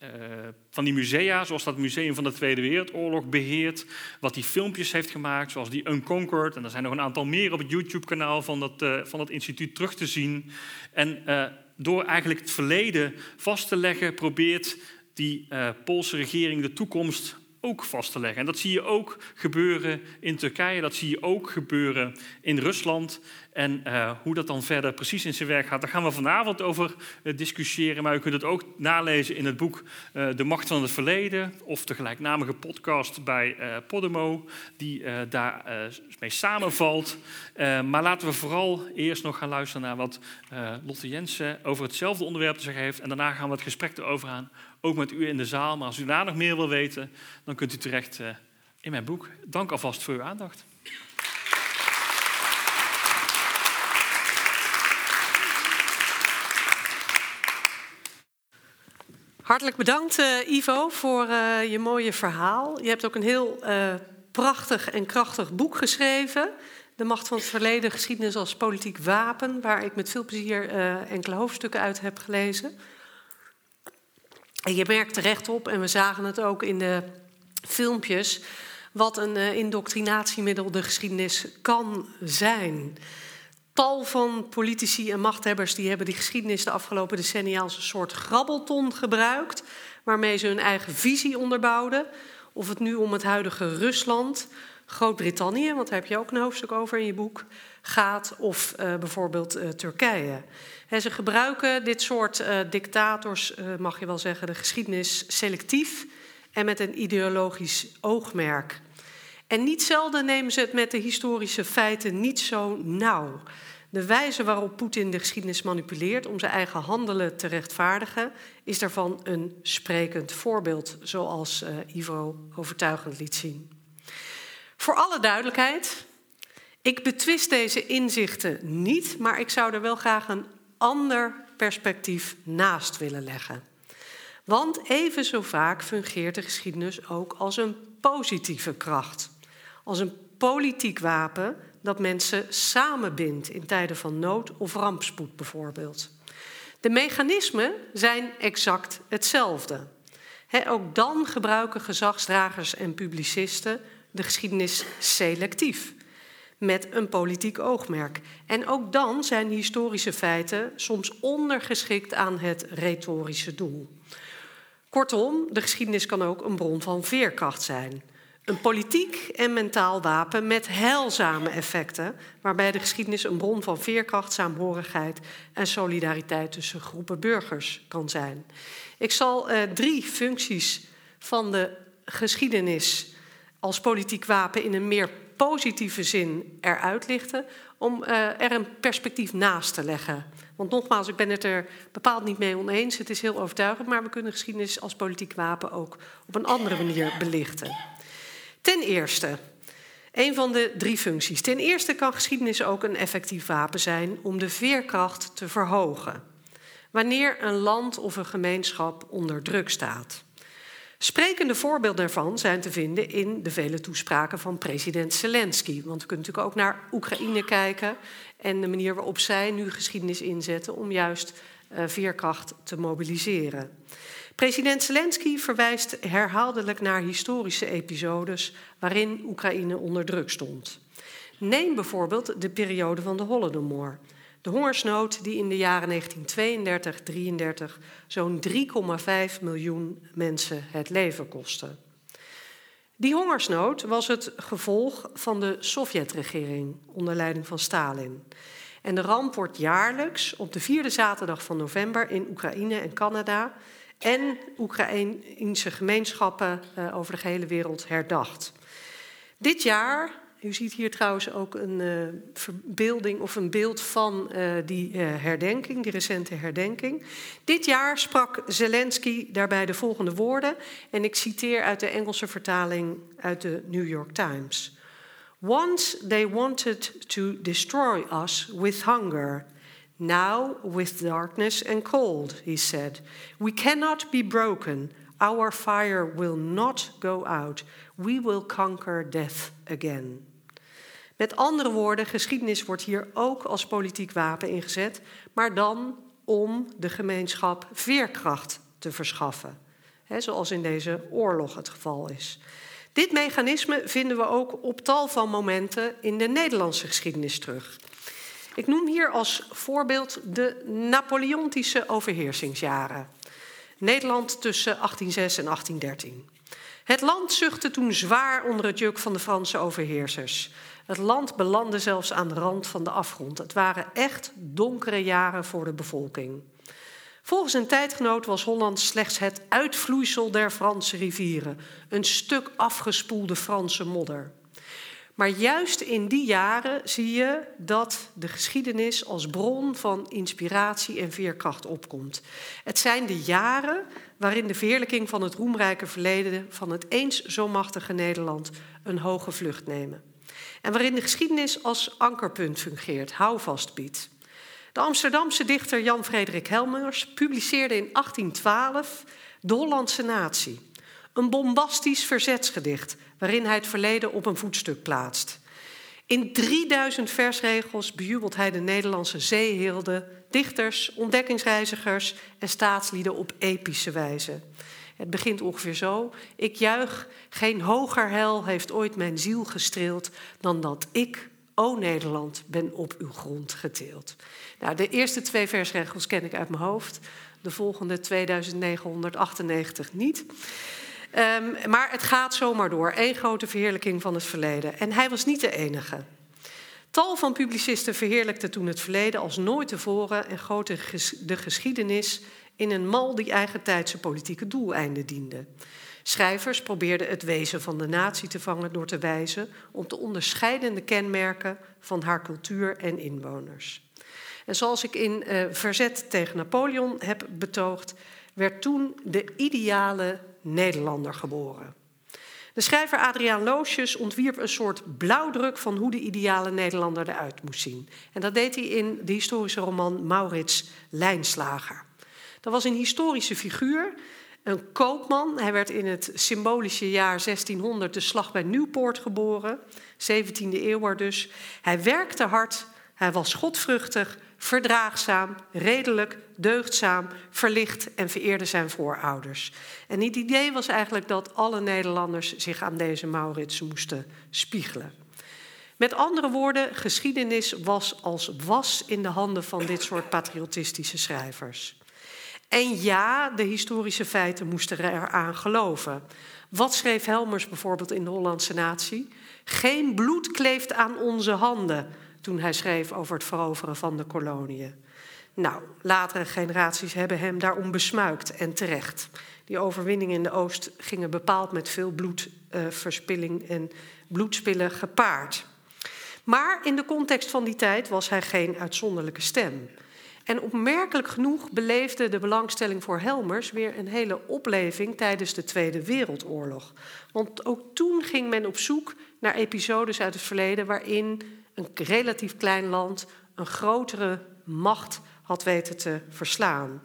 uh, van die musea, zoals dat Museum van de Tweede Wereldoorlog, beheert, wat die filmpjes heeft gemaakt, zoals die Unconquered, en er zijn nog een aantal meer op het YouTube-kanaal van, dat, uh, van dat instituut terug te zien. En door eigenlijk het verleden vast te leggen, probeert die uh, Poolse regering de toekomst ook vast te leggen. En dat zie je ook gebeuren in Turkije, dat zie je ook gebeuren in Rusland. En uh, hoe dat dan verder precies in zijn werk gaat, daar gaan we vanavond over uh, discussiëren. Maar u kunt het ook nalezen in het boek uh, De Macht van het Verleden, of de gelijknamige podcast bij Podemo, die daar mee samenvalt. maar laten we vooral eerst nog gaan luisteren naar wat Lotte Jensen over hetzelfde onderwerp te zeggen heeft. En daarna gaan we het gesprek erover aan ook met u in de zaal. Maar als u daar nog meer wil weten, dan kunt u terecht uh, in mijn boek. Dank alvast voor uw aandacht. Hartelijk bedankt, uh, Ivo, voor uh, je mooie verhaal. Je hebt ook een heel prachtig en krachtig boek geschreven. De macht van het verleden, geschiedenis als politiek wapen, waar ik met veel plezier enkele hoofdstukken uit heb gelezen. En je merkt terecht op, en we zagen het ook in de filmpjes, wat een indoctrinatiemiddel de geschiedenis kan zijn. Tal van politici en machthebbers die hebben die geschiedenis de afgelopen decennia als een soort grabbelton gebruikt, waarmee ze hun eigen visie onderbouwden. Of het nu om het huidige Rusland, Groot-Brittannië, want daar heb je ook een hoofdstuk over in je boek, gaat, of uh, bijvoorbeeld uh, Turkije. Ze gebruiken dit soort uh, dictators, mag je wel zeggen, de geschiedenis selectief en met een ideologisch oogmerk. En niet zelden nemen ze het met de historische feiten niet zo nauw. De wijze waarop Poetin de geschiedenis manipuleert om zijn eigen handelen te rechtvaardigen, is daarvan een sprekend voorbeeld, zoals Ivo overtuigend liet zien. Voor alle duidelijkheid, ik betwist deze inzichten niet, maar ik zou er wel graag een ander perspectief naast willen leggen. Want even zo vaak fungeert de geschiedenis ook als een positieve kracht. Als een politiek wapen dat mensen samenbindt in tijden van nood of rampspoed bijvoorbeeld. De mechanismen zijn exact hetzelfde. ook dan gebruiken gezagsdragers en publicisten de geschiedenis selectief, met een politiek oogmerk. En ook dan zijn historische feiten soms ondergeschikt aan het retorische doel. Kortom, de geschiedenis kan ook een bron van veerkracht zijn. Een politiek en mentaal wapen met heilzame effecten, waarbij de geschiedenis een bron van veerkracht, saamhorigheid en solidariteit tussen groepen burgers kan zijn. Ik zal uh, drie functies van de geschiedenis als politiek wapen in een meer positieve zin eruit lichten, om uh, er een perspectief naast te leggen. Want nogmaals, ik ben het er bepaald niet mee oneens. Het is heel overtuigend, maar we kunnen geschiedenis als politiek wapen ook op een andere manier belichten. Ten eerste, een van de drie functies. Ten eerste kan geschiedenis ook een effectief wapen zijn om de veerkracht te verhogen. Wanneer een land of een gemeenschap onder druk staat. Sprekende voorbeelden daarvan zijn te vinden in de vele toespraken van president Zelensky. Want we kunnen natuurlijk ook naar Oekraïne kijken en de manier waarop zij nu geschiedenis inzetten om juist uh, veerkracht te mobiliseren. President Zelensky verwijst herhaaldelijk naar historische episodes waarin Oekraïne onder druk stond. Neem bijvoorbeeld de periode van de Holodomor. De hongersnood die in de jaren 1932-33 zo'n 3,5 miljoen mensen het leven kostte. Die hongersnood was het gevolg van de Sovjetregering onder leiding van Stalin. En de ramp wordt jaarlijks op de vierde zaterdag van november in Oekraïne en Canada en Oekraïnse gemeenschappen uh, over de gehele wereld herdacht. Dit jaar, u ziet hier trouwens ook een uh, verbeelding of een beeld van uh, die herdenking, die recente herdenking. Dit jaar sprak Zelensky daarbij de volgende woorden en ik citeer uit de Engelse vertaling uit de New York Times. Once they wanted to destroy us with hunger. Now with darkness and cold, he said. We cannot be broken. Our fire will not go out. We will conquer death again. Met andere woorden, geschiedenis wordt hier ook als politiek wapen ingezet, maar dan om de gemeenschap veerkracht te verschaffen. Zoals in deze oorlog het geval is. Dit mechanisme vinden we ook op tal van momenten in de Nederlandse geschiedenis terug. Ik noem hier als voorbeeld de Napoleontische overheersingsjaren. Nederland tussen 1806 en 1813. Het land zuchtte toen zwaar onder het juk van de Franse overheersers. Het land belandde zelfs aan de rand van de afgrond. Het waren echt donkere jaren voor de bevolking. Volgens een tijdgenoot was Holland slechts het uitvloeisel der Franse rivieren, een stuk afgespoelde Franse modder. Maar juist in die jaren zie je dat de geschiedenis als bron van inspiratie en veerkracht opkomt. Het zijn de jaren waarin de verheerlijking van het roemrijke verleden van het eens zo machtige Nederland een hoge vlucht nemen. En waarin de geschiedenis als ankerpunt fungeert, houvast biedt. De Amsterdamse dichter Jan Frederik Helmers publiceerde in 1812 De Hollandse Natie. Een bombastisch verzetsgedicht waarin hij het verleden op een voetstuk plaatst. In 3000 versregels bejubelt hij de Nederlandse zeeheelden, dichters, ontdekkingsreizigers en staatslieden op epische wijze. Het begint ongeveer zo. Ik juich, geen hoger hel heeft ooit mijn ziel gestreeld dan dat ik, o Nederland, ben op uw grond geteeld. Nou, de eerste twee versregels ken ik uit mijn hoofd. De volgende 2998 niet. Um, maar het gaat zomaar door. Eén grote verheerlijking van het verleden. En hij was niet de enige. Tal van publicisten verheerlijkten toen het verleden als nooit tevoren en goten de geschiedenis in een mal die eigentijdse politieke doeleinden diende. Schrijvers probeerden het wezen van de natie te vangen door te wijzen op de onderscheidende kenmerken van haar cultuur en inwoners. En zoals ik in uh, Verzet tegen Napoleon heb betoogd, werd toen de ideale Nederlander geboren. De schrijver Adriaan Loosjes ontwierp een soort blauwdruk van hoe de ideale Nederlander eruit moest zien. En dat deed hij in de historische roman Maurits Lijnslager. Dat was een historische figuur, een koopman. Hij werd in het symbolische jaar 1600 de slag bij Nieuwpoort geboren, 17e eeuw dus. Hij werkte hard, hij was godvruchtig, verdraagzaam, redelijk, deugdzaam, verlicht en vereerde zijn voorouders. En het idee was eigenlijk dat alle Nederlanders zich aan deze Maurits moesten spiegelen. Met andere woorden, geschiedenis was als was in de handen van dit soort patriotistische schrijvers. En ja, de historische feiten moesten eraan geloven. Wat schreef Helmers bijvoorbeeld in de Hollandse Natie? Geen bloed kleeft aan onze handen toen hij schreef over het veroveren van de koloniën. Nou, latere generaties hebben hem daarom besmuikt en terecht. Die overwinningen in de Oost gingen bepaald met veel bloedverspilling uh, en bloedspillen gepaard. Maar in de context van die tijd was hij geen uitzonderlijke stem. En opmerkelijk genoeg beleefde de belangstelling voor Helmers weer een hele opleving tijdens de Tweede Wereldoorlog. Want ook toen ging men op zoek naar episodes uit het verleden waarin een relatief klein land een grotere macht had weten te verslaan.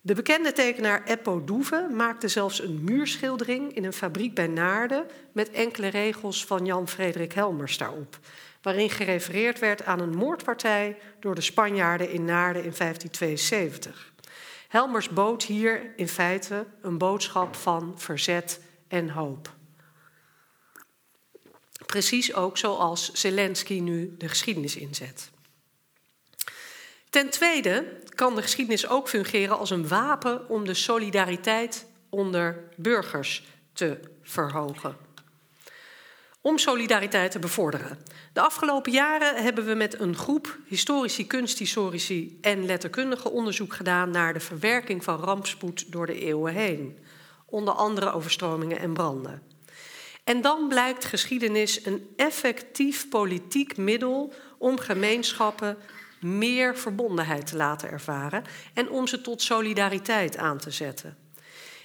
De bekende tekenaar Eppo Doeve maakte zelfs een muurschildering in een fabriek bij Naarden met enkele regels van Jan Frederik Helmers daarop, waarin gerefereerd werd aan een moordpartij door de Spanjaarden in Naarden in 1572. Helmers bood hier in feite een boodschap van verzet en hoop. Precies ook zoals Zelensky nu de geschiedenis inzet. Ten tweede kan de geschiedenis ook fungeren als een wapen om de solidariteit onder burgers te verhogen. Om solidariteit te bevorderen. De afgelopen jaren hebben we met een groep historici, kunsthistorici en letterkundigen onderzoek gedaan naar de verwerking van rampspoed door de eeuwen heen. Onder andere overstromingen en branden. En dan blijkt geschiedenis een effectief politiek middel om gemeenschappen meer verbondenheid te laten ervaren en om ze tot solidariteit aan te zetten.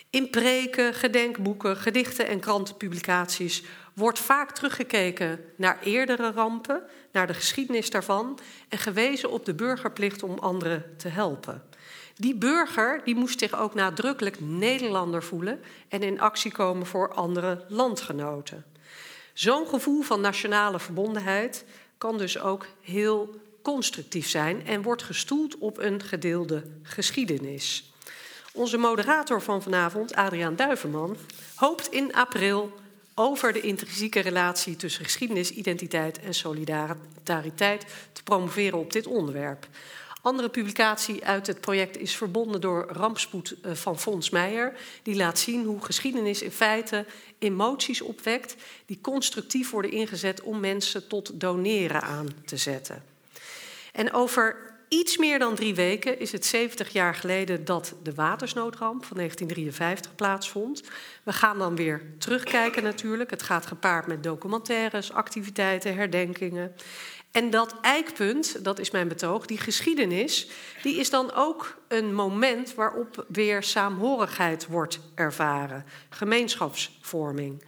In preken, gedenkboeken, gedichten en krantenpublicaties wordt vaak teruggekeken naar eerdere rampen, naar de geschiedenis daarvan en gewezen op de burgerplicht om anderen te helpen. Die burger die moest zich ook nadrukkelijk Nederlander voelen en in actie komen voor andere landgenoten. Zo'n gevoel van nationale verbondenheid kan dus ook heel constructief zijn en wordt gestoeld op een gedeelde geschiedenis. Onze moderator van vanavond, Adriaan Duiverman, hoopt in april over de intrinsieke relatie tussen geschiedenis, identiteit en solidariteit te promoveren op dit onderwerp. Andere publicatie uit het project is verbonden door Rampspoed eh, van Fons Meijer. Die laat zien hoe geschiedenis in feite emoties opwekt die constructief worden ingezet om mensen tot doneren aan te zetten. En over iets meer dan drie weken is het 70 jaar geleden dat de watersnoodramp van 1953 plaatsvond. We gaan dan weer terugkijken natuurlijk. Het gaat gepaard met documentaires, activiteiten, herdenkingen. En dat eikpunt, dat is mijn betoog, die geschiedenis, die is dan ook een moment waarop weer saamhorigheid wordt ervaren, gemeenschapsvorming.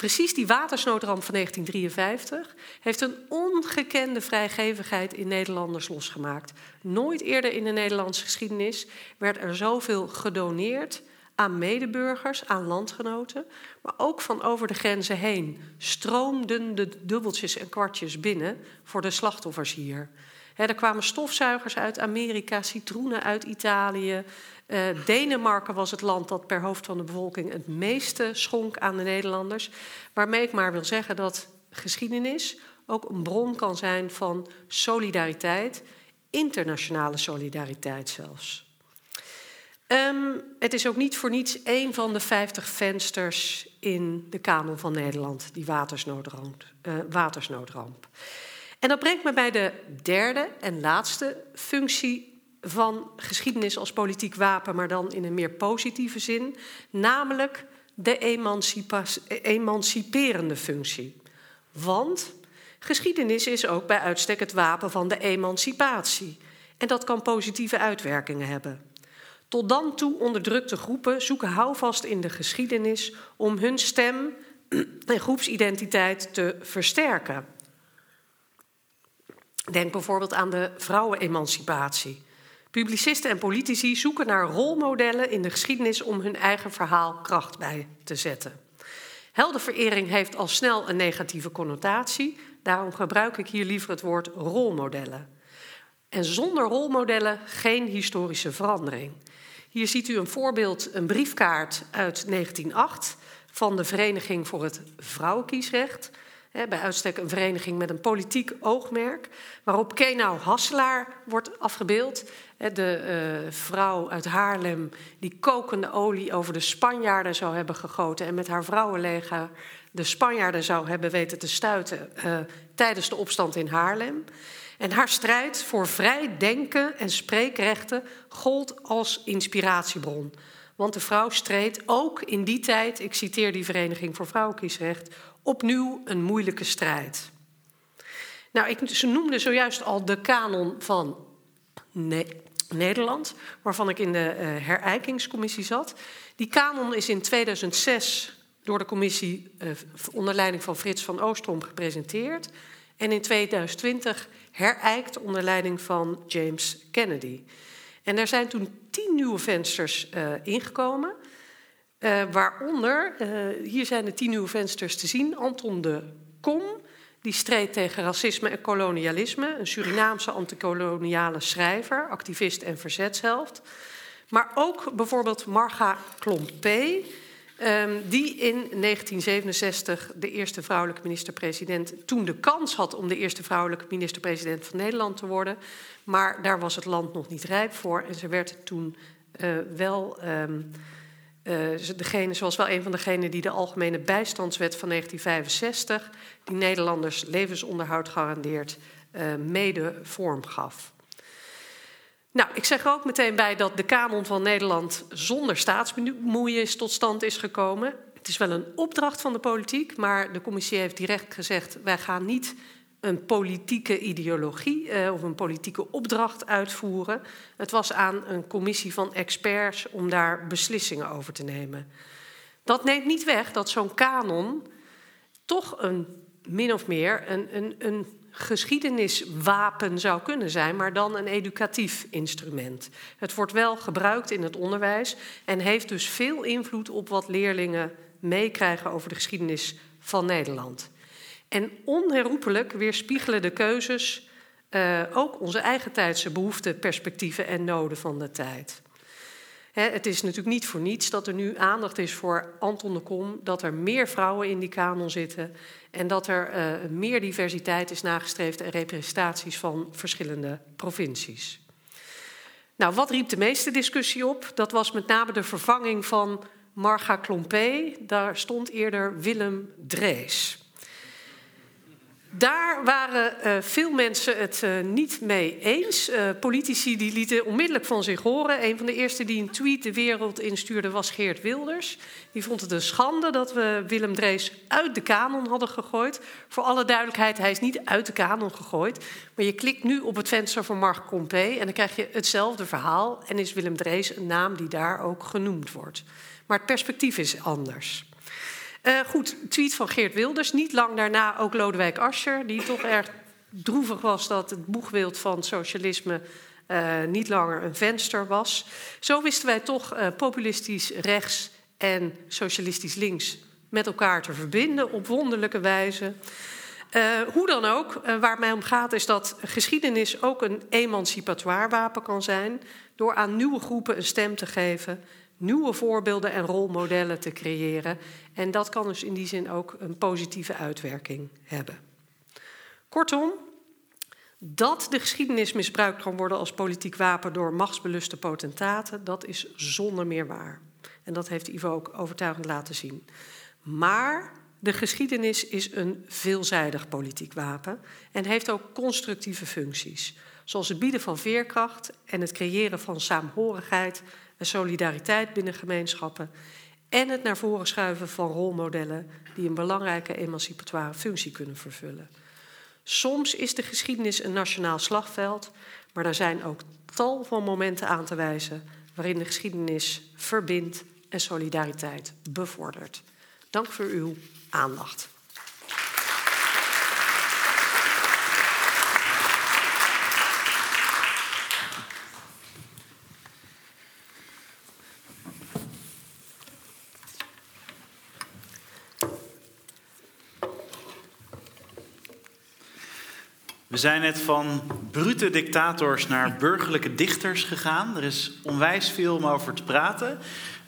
Precies die watersnoodramp van 1953 heeft een ongekende vrijgevigheid in Nederlanders losgemaakt. Nooit eerder in de Nederlandse geschiedenis werd er zoveel gedoneerd aan medeburgers, aan landgenoten, maar ook van over de grenzen heen stroomden de dubbeltjes en kwartjes binnen voor de slachtoffers hier. er kwamen stofzuigers uit Amerika, citroenen uit Italië. Uh, Denemarken was het land dat per hoofd van de bevolking het meeste schonk aan de Nederlanders. Waarmee ik maar wil zeggen dat geschiedenis ook een bron kan zijn van solidariteit, internationale solidariteit zelfs. Um, het is ook niet voor niets een van de 50 vensters in de kanon van Nederland, die watersnoodramp. Uh, watersnoodramp. En dat brengt me bij de derde en laatste functie van geschiedenis als politiek wapen, maar dan in een meer positieve zin, namelijk de emanciperende functie. Want geschiedenis is ook bij uitstek het wapen van de emancipatie. En dat kan positieve uitwerkingen hebben. Tot dan toe onderdrukte groepen zoeken houvast in de geschiedenis om hun stem en groepsidentiteit te versterken. Denk bijvoorbeeld aan de vrouwenemancipatie. Publicisten en politici zoeken naar rolmodellen in de geschiedenis om hun eigen verhaal kracht bij te zetten. Heldenverering heeft al snel een negatieve connotatie, daarom gebruik ik hier liever het woord rolmodellen. En zonder rolmodellen geen historische verandering. Hier ziet u een voorbeeld, een briefkaart uit 1908 van de Vereniging voor het Vrouwenkiesrecht. Bij uitstek een vereniging met een politiek oogmerk, waarop Kenau Hasselaar wordt afgebeeld. De uh, vrouw uit Haarlem die kokende olie over de Spanjaarden zou hebben gegoten en met haar vrouwenleger de Spanjaarden zou hebben weten te stuiten uh, tijdens de opstand in Haarlem. En haar strijd voor vrij denken en spreekrechten gold als inspiratiebron. Want de vrouw streed ook in die tijd, ik citeer die Vereniging voor Vrouwenkiesrecht, opnieuw een moeilijke strijd. Nou, ik, ze noemde zojuist al de kanon van Nederland, waarvan ik in de uh, herijkingscommissie zat. Die kanon is in 2006 door de commissie uh, onder leiding van Frits van Oostrom gepresenteerd. En in 2020 herijkt onder leiding van James Kennedy. En er zijn toen tien nieuwe vensters uh, ingekomen. Uh, waaronder, uh, hier zijn de tien nieuwe vensters te zien. Anton de Kom, die streed tegen racisme en kolonialisme. Een Surinaamse antikoloniale schrijver, activist en verzetshelft. Maar ook bijvoorbeeld Marga Klompé, Ehm, die in 1967 de eerste vrouwelijke minister-president, toen de kans had om de eerste vrouwelijke minister-president van Nederland te worden. Maar daar was het land nog niet rijp voor en ze werd toen uh, wel. Um, uh, degene, zoals wel een van degenen die de Algemene Bijstandswet van 1965, die Nederlanders levensonderhoud garandeert, uh, mede vorm gaf. Nou, ik zeg er ook meteen bij dat de kanon van Nederland zonder staatsbemoeienis tot stand is gekomen. Het is wel een opdracht van de politiek, maar de commissie heeft direct gezegd: wij gaan niet een politieke ideologie eh, of een politieke opdracht uitvoeren. Het was aan een commissie van experts om daar beslissingen over te nemen. Dat neemt niet weg dat zo'n kanon toch een min of meer een, een, een geschiedeniswapen zou kunnen zijn, maar dan een educatief instrument. Het wordt wel gebruikt in het onderwijs en heeft dus veel invloed op wat leerlingen meekrijgen over de geschiedenis van Nederland. En onherroepelijk weerspiegelen de keuzes uh, ook onze eigen tijdse behoeften, perspectieven en noden van de tijd. He, het is natuurlijk niet voor niets dat er nu aandacht is voor Anton de Kom, dat er meer vrouwen in die kanon zitten en dat er uh, meer diversiteit is nagestreefd en representaties van verschillende provincies. Nou, wat riep de meeste discussie op? Dat was met name de vervanging van Marga Klompé. Daar stond eerder Willem Drees. Daar waren uh, veel mensen het uh, niet mee eens. Uh, politici die lieten onmiddellijk van zich horen. Een van de eerste die een tweet de wereld instuurde was Geert Wilders. Die vond het een schande dat we Willem Drees uit de kanon hadden gegooid. Voor alle duidelijkheid, hij is niet uit de kanon gegooid. Maar je klikt nu op het venster van Mark Compé en dan krijg je hetzelfde verhaal. En is Willem Drees een naam die daar ook genoemd wordt. Maar het perspectief is anders. Uh, goed, tweet van Geert Wilders. Niet lang daarna ook Lodewijk Asscher, die toch erg droevig was dat het boegbeeld van socialisme uh, niet langer een venster was. Zo wisten wij toch uh, populistisch rechts en socialistisch links met elkaar te verbinden op wonderlijke wijze. Hoe dan ook, waar mij om gaat is dat geschiedenis ook een emancipatoire wapen kan zijn. Door aan nieuwe groepen een stem te geven nieuwe voorbeelden en rolmodellen te creëren. En dat kan dus in die zin ook een positieve uitwerking hebben. Kortom, dat de geschiedenis misbruikt kan worden als politiek wapen door machtsbeluste potentaten, dat is zonder meer waar. En dat heeft Ivo ook overtuigend laten zien. Maar de geschiedenis is een veelzijdig politiek wapen en heeft ook constructieve functies, zoals het bieden van veerkracht en het creëren van saamhorigheid en solidariteit binnen gemeenschappen en het naar voren schuiven van rolmodellen die een belangrijke emancipatoire functie kunnen vervullen. Soms is de geschiedenis een nationaal slagveld, maar er zijn ook tal van momenten aan te wijzen waarin de geschiedenis verbindt en solidariteit bevordert. Dank voor uw aandacht. We zijn net van brute dictators naar burgerlijke dichters gegaan. Er is onwijs veel om over te praten.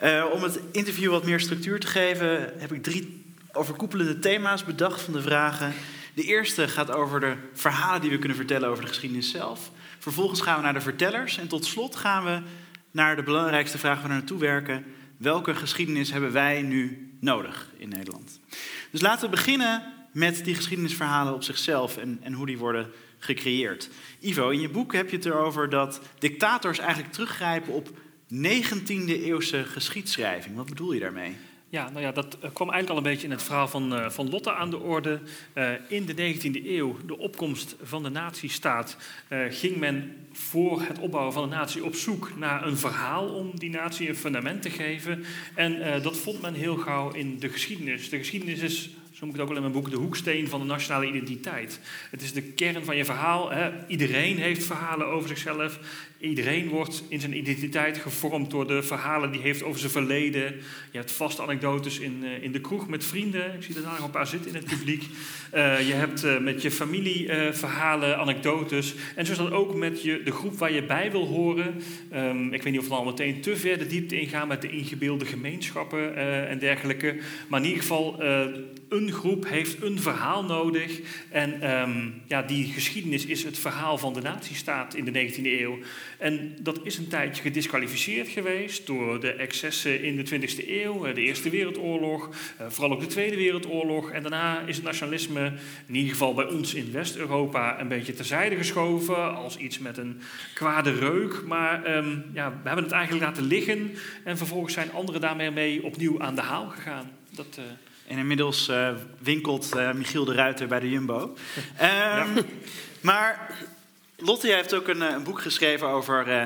Uh, om het interview wat meer structuur te geven, heb ik drie overkoepelende thema's bedacht van de vragen. De eerste gaat over de verhalen die we kunnen vertellen over de geschiedenis zelf. Vervolgens gaan we naar de vertellers. En tot slot gaan we naar de belangrijkste vraag waar we naartoe werken. Welke geschiedenis hebben wij nu nodig in Nederland? Dus laten we beginnen met die geschiedenisverhalen op zichzelf en, en hoe die worden gecreëerd. Ivo, in je boek heb je het erover dat dictators eigenlijk teruggrijpen op 19e-eeuwse geschiedschrijving. Wat bedoel je daarmee? Ja, nou ja, dat kwam eigenlijk al een beetje in het verhaal van, uh, van Lotte aan de orde. Uh, in de 19e eeuw, de opkomst van de nazistaat, ging men voor het opbouwen van de natie op zoek naar een verhaal om die natie een fundament te geven. En dat vond men heel gauw in de geschiedenis. De geschiedenis is noem ik het ook al in mijn boek, de hoeksteen van de nationale identiteit. Het is de kern van je verhaal. Hè. Iedereen heeft verhalen over zichzelf. Iedereen wordt in zijn identiteit gevormd door de verhalen die hij heeft over zijn verleden. Je hebt vaste anekdotes in, uh, in de kroeg met vrienden. Ik zie er daar nog een paar zitten in het publiek. Uh, je hebt uh, met je familie verhalen, anekdotes. En zo is dat ook met je, de groep waar je bij wil horen. Um, ik weet niet of we al meteen te ver de diepte ingaan met de ingebeelde gemeenschappen en dergelijke. Maar in ieder geval, een groep heeft een verhaal nodig. En um, ja, die geschiedenis is het verhaal van de natiestaat in de 19e eeuw. En dat is een tijdje gedisqualificeerd geweest door de excessen in de 20e eeuw, eh, de Eerste Wereldoorlog, eh, vooral ook de Tweede Wereldoorlog. En daarna is het nationalisme, in ieder geval bij ons in West-Europa, een beetje terzijde geschoven als iets met een kwade reuk. Maar um, ja, we hebben het eigenlijk laten liggen en vervolgens zijn anderen daarmee mee opnieuw aan de haal gegaan. Dat, uh... En inmiddels uh, winkelt uh, Michiel de Ruiter bij de Jumbo. um, ja. Maar Lotte, hebt ook een, een boek geschreven over uh,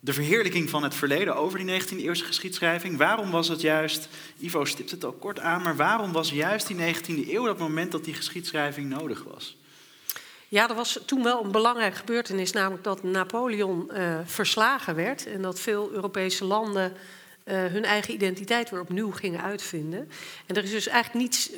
de verheerlijking van het verleden, over die 19e-eeuwse geschiedschrijving. Waarom was het juist, Ivo stipt het ook kort aan, maar waarom was juist die 19e eeuw dat moment dat die geschiedschrijving nodig was? Ja, er was toen wel een belangrijke gebeurtenis, namelijk dat Napoleon uh, verslagen werd en dat veel Europese landen hun eigen identiteit weer opnieuw gingen uitvinden. En er is dus eigenlijk niets,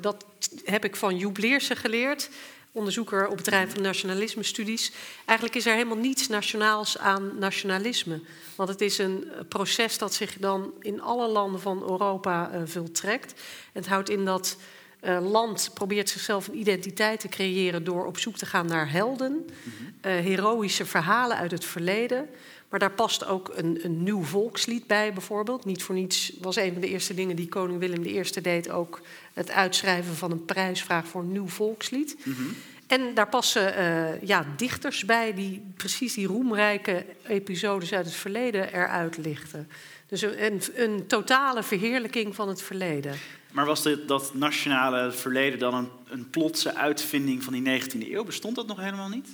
dat heb ik van Joep Leersen geleerd, onderzoeker op het terrein van nationalisme-studies. Eigenlijk is er helemaal niets nationaals aan nationalisme. Want het is een proces dat zich dan in alle landen van Europa uh, voltrekt. Het houdt in dat uh, land probeert zichzelf een identiteit te creëren door op zoek te gaan naar helden, uh, heroïsche verhalen uit het verleden. Maar daar past ook een, een, nieuw volkslied bij, bijvoorbeeld. Niet voor niets was een van de eerste dingen die koning Willem I deed ook het uitschrijven van een prijsvraag voor een nieuw volkslied. Mm -hmm. En daar passen uh, ja, dichters bij die precies die roemrijke episodes uit het verleden eruit lichten. Dus een, een, een totale verheerlijking van het verleden. Maar was dit, dat nationale verleden dan een, een plotse uitvinding van die 19e eeuw? Bestond dat nog helemaal niet?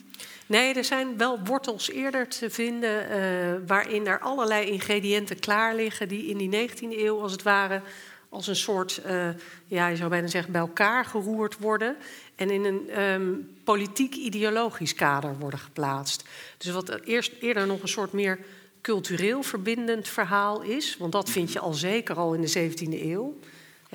Nee, er zijn wel wortels eerder te vinden uh, waarin er allerlei ingrediënten klaar liggen die in die 19e eeuw als het ware als een soort, uh, ja, je zou bijna zeggen, bij elkaar geroerd worden en in een um, politiek-ideologisch kader worden geplaatst. Dus wat eerst eerder nog een soort meer cultureel verbindend verhaal is, want dat vind je al zeker al in de 17e eeuw.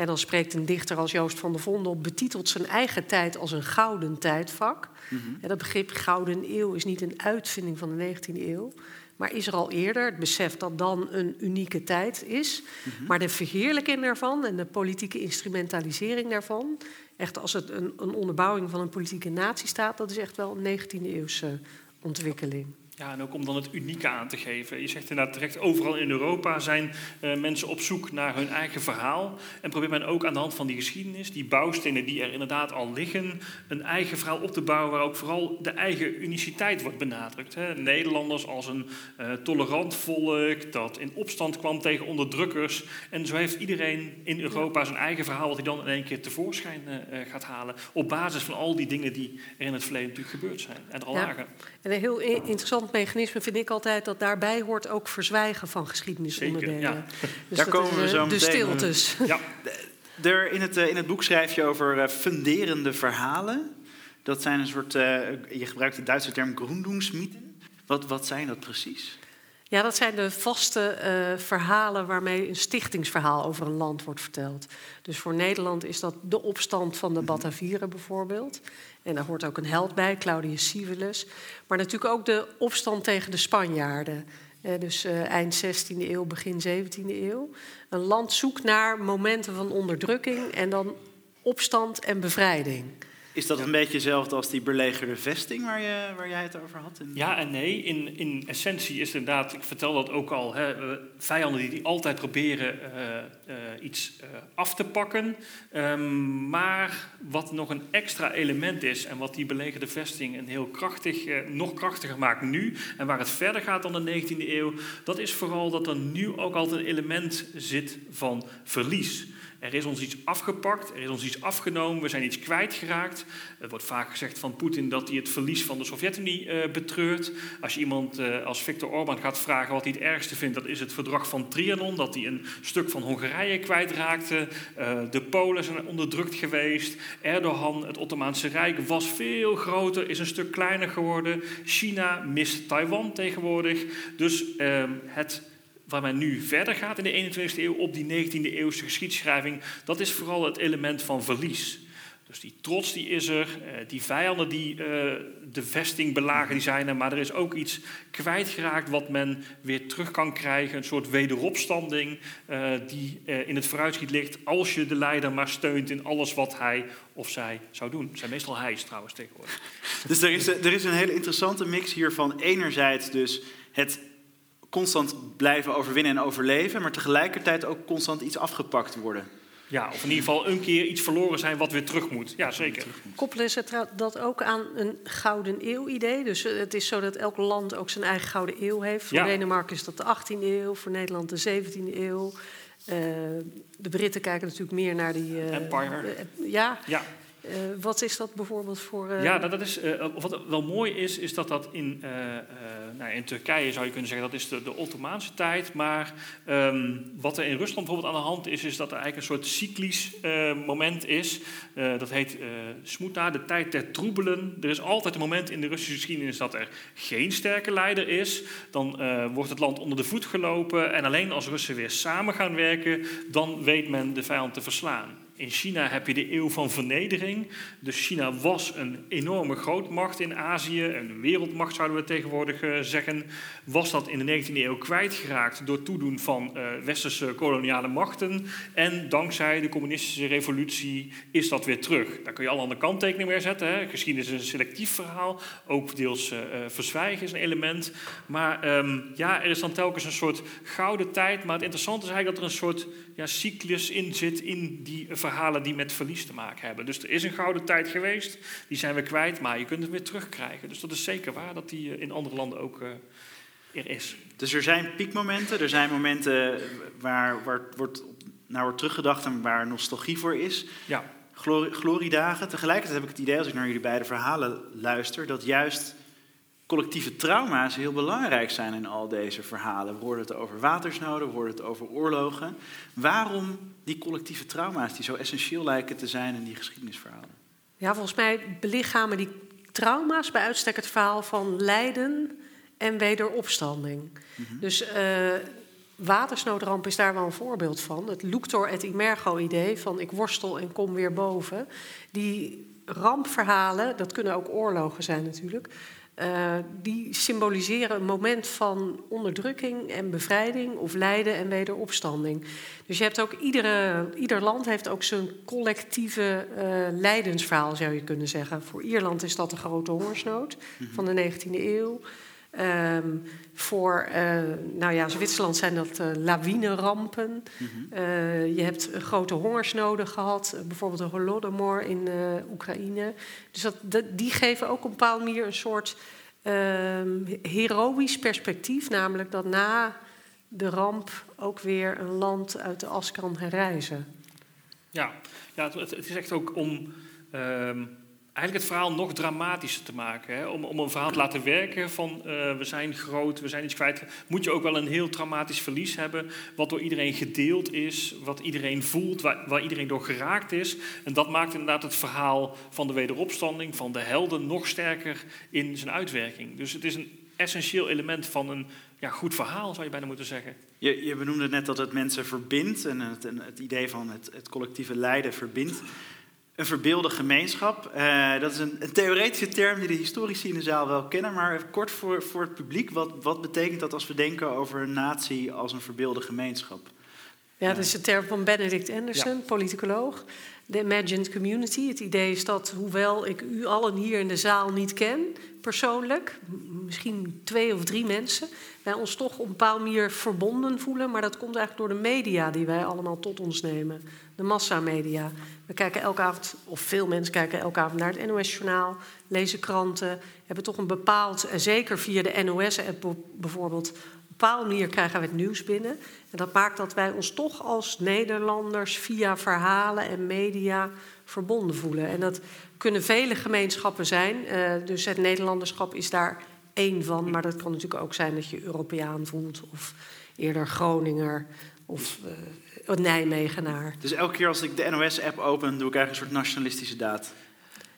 En dan spreekt een dichter als Joost van der Vondel, betitelt zijn eigen tijd als een gouden tijdvak. Mm -hmm. En dat begrip gouden eeuw is niet een uitvinding van de 19e eeuw, maar is er al eerder. Het besef dat dan een unieke tijd is. Mm -hmm. Maar de verheerlijking daarvan en de politieke instrumentalisering daarvan, echt als het een, een onderbouwing van een politieke natiestaat, dat is echt wel een 19e eeuwse ontwikkeling. Ja, en ook om dan het unieke aan te geven. Je zegt inderdaad terecht, overal in Europa zijn uh, mensen op zoek naar hun eigen verhaal. En probeert men ook aan de hand van die geschiedenis, die bouwstenen die er inderdaad al liggen, een eigen verhaal op te bouwen waar ook vooral de eigen uniciteit wordt benadrukt. Hè. Nederlanders als een uh, tolerant volk dat in opstand kwam tegen onderdrukkers. En zo heeft iedereen in Europa zijn eigen verhaal wat hij dan in één keer tevoorschijn uh, gaat halen. Op basis van al die dingen die er in het verleden natuurlijk gebeurd zijn en er al ja. lagen. En een heel interessant mechanisme vind ik altijd dat daarbij hoort ook verzwijgen van geschiedenisonderdelen. Ja. Dus Daar komen is, we zo De meteen. stiltes. Ja. Er, in, het, uh, in het boek schrijf je over funderende verhalen. Dat zijn een soort, uh, je gebruikt de Duitse term Grundungsmythen. Wat, wat zijn dat precies? Ja, dat zijn de vaste uh, verhalen waarmee een stichtingsverhaal over een land wordt verteld. Dus voor Nederland is dat de opstand van de Batavieren bijvoorbeeld. En daar hoort ook een held bij, Claudius Civilis. Maar natuurlijk ook de opstand tegen de Spanjaarden. Uh, dus uh, eind 16e eeuw, begin 17e eeuw. Een land zoekt naar momenten van onderdrukking en dan opstand en bevrijding. Is dat een beetje hetzelfde als die belegerde vesting waar, je, waar jij het over had? In... Ja en nee. In, in essentie is inderdaad, ik vertel dat ook al, hè, vijanden die, die altijd proberen uh, uh, iets af te pakken. Um, maar wat nog een extra element is en wat die belegerde vesting een heel krachtig, nog krachtiger maakt nu en waar het verder gaat dan de 19e eeuw, dat is vooral dat er nu ook altijd een element zit van verlies. Er is ons iets afgepakt, er is ons iets afgenomen, we zijn iets kwijtgeraakt. Het wordt vaak gezegd van Poetin dat hij het verlies van de Sovjet-Unie uh, betreurt. Als je iemand uh, als Viktor Orban gaat vragen wat hij het ergste vindt, dat is het verdrag van Trianon, dat hij een stuk van Hongarije kwijtraakte. Uh, de Polen zijn onderdrukt geweest. Erdogan, het Ottomaanse Rijk, was veel groter, is een stuk kleiner geworden. China mist Taiwan tegenwoordig. Dus uh, het waar men nu verder gaat in de 21e eeuw op die 19e eeuwse geschiedschrijving, dat is vooral het element van verlies. Dus die trots die is er, eh, die vijanden die uh, de vesting belagen, die zijn er, maar er is ook iets kwijtgeraakt wat men weer terug kan krijgen, een soort wederopstanding uh, die in het vooruitschiet ligt als je de leider maar steunt in alles wat hij of zij zou doen. Het zijn meestal hij's trouwens tegenwoordig. Dus er is, er is een hele interessante mix hier van enerzijds dus het constant blijven overwinnen en overleven, maar tegelijkertijd ook constant iets afgepakt worden. Ja, of in ieder geval een keer iets verloren zijn wat weer terug moet. Ja, zeker. Koppelen ze dat ook aan een gouden eeuw-idee? Dus eh, het is zo dat elk land ook zijn eigen gouden eeuw heeft. Voor ja. Denemarken is dat de 18e eeuw, voor Nederland de 17e eeuw. Uh, de Britten kijken natuurlijk meer naar die... Uh, Empire. ja. ja. Uh, wat is dat bijvoorbeeld voor. Uh... Ja, dat is, uh, wat wel mooi is, is dat dat in, nou, in Turkije zou je kunnen zeggen, dat is de, de Ottomaanse tijd. Maar um, wat er in Rusland bijvoorbeeld aan de hand is, is dat er eigenlijk een soort cyclisch moment is. dat heet Smuta, de tijd der troebelen. Er is altijd een moment in de Russische geschiedenis dat er geen sterke leider is. Dan wordt het land onder de voet gelopen. En alleen als Russen weer samen gaan werken, dan weet men de vijand te verslaan. In China heb je de eeuw van vernedering. Dus China was een enorme grootmacht in Azië, een wereldmacht zouden we tegenwoordig uh, zeggen. Was dat in de 19e eeuw kwijtgeraakt door toedoen van uh, westerse koloniale machten. En dankzij de communistische revolutie is dat weer terug. Daar kun je al aan de kanttekening weer zetten. Hè. Geschiedenis is een selectief verhaal, ook deels uh, verzwijgen is een element. Maar um, ja, er is dan telkens een soort gouden tijd. Maar het interessante is eigenlijk dat er een soort ja, cyclus in zit in die verhalen die met verlies te maken hebben. Dus er is een gouden tijd geweest, die zijn we kwijt, maar je kunt het weer terugkrijgen. Dus dat is zeker waar dat die in andere landen ook uh, er is. Dus er zijn piekmomenten, er zijn momenten waar, waar wordt, naar wordt teruggedacht en waar nostalgie voor is. Ja. Glorie, gloriedagen. Tegelijkertijd heb ik het idee, als ik naar jullie beide verhalen luister, dat juist collectieve trauma's heel belangrijk zijn in al deze verhalen. We horen het over watersnoden, we horen het over oorlogen. Waarom die collectieve trauma's die zo essentieel lijken te zijn in die geschiedenisverhalen? Ja, volgens mij belichamen die trauma's bij uitstek het verhaal van lijden en wederopstanding. Mm -hmm. Dus uh, watersnoodramp is daar wel een voorbeeld van. Het luctor et immergo idee van ik worstel en kom weer boven. Die rampverhalen, dat kunnen ook oorlogen zijn natuurlijk... Uh, die symboliseren een moment van onderdrukking en bevrijding of lijden en wederopstanding. Dus je hebt ook iedere, ieder land heeft ook zijn collectieve uh, lijdensverhaal, zou je kunnen zeggen. Voor Ierland is dat de grote hongersnood mm -hmm. van de 19e eeuw. Um, voor uh, nou ja, Zwitserland zijn dat uh, lawinerampen. Mm -hmm. uh, je hebt grote hongersnoden gehad, bijvoorbeeld de Holodomor in Oekraïne. Dus dat, dat, die geven ook op een bepaalde manier een soort um, heroïsch perspectief, namelijk dat na de ramp ook weer een land uit de as kan herrijzen. Ja, ja het, het is echt ook om. Um eigenlijk het verhaal nog dramatischer te maken. Hè? Om, om een verhaal te laten werken van uh, we zijn groot, we zijn iets kwijt. Moet je ook wel een heel traumatisch verlies hebben, wat door iedereen gedeeld is, wat iedereen voelt, waar, waar, iedereen door geraakt is. En dat maakt inderdaad het verhaal van de wederopstanding, van de helden, nog sterker in zijn uitwerking. Dus het is een essentieel element van een ja, goed verhaal, zou je bijna moeten zeggen. Je, je benoemde net dat het mensen verbindt en het, het idee van het, het collectieve lijden verbindt. Een verbeelde gemeenschap. Uh, dat is een, een, theoretische term die de historici in de zaal wel kennen. Maar even kort voor, voor het publiek. Wat, wat betekent dat als we denken over een natie als een verbeelde gemeenschap? Ja, dat is de term van Benedict Anderson, ja. politicoloog. De imagined community. Het idee is dat, hoewel ik u allen hier in de zaal niet ken, persoonlijk, misschien twee of drie mensen, wij ons toch op een bepaalde manier verbonden voelen. Maar dat komt eigenlijk door de media die wij allemaal tot ons nemen. De massamedia. We kijken elke avond, of veel mensen kijken elke avond naar het NOS-journaal, lezen kranten, hebben toch een bepaald, en zeker via de NOS-app bijvoorbeeld, een bepaalde manier krijgen we het nieuws binnen. En dat maakt dat wij ons toch als Nederlanders via verhalen en media verbonden voelen. En dat kunnen vele gemeenschappen zijn. Uh, dus het Nederlanderschap is daar één van. Maar dat kan natuurlijk ook zijn dat je Europeaan voelt of eerder Groninger of uh, Nijmegenaar. Dus elke keer als ik de NOS-app open, doe ik eigenlijk een soort nationalistische daad.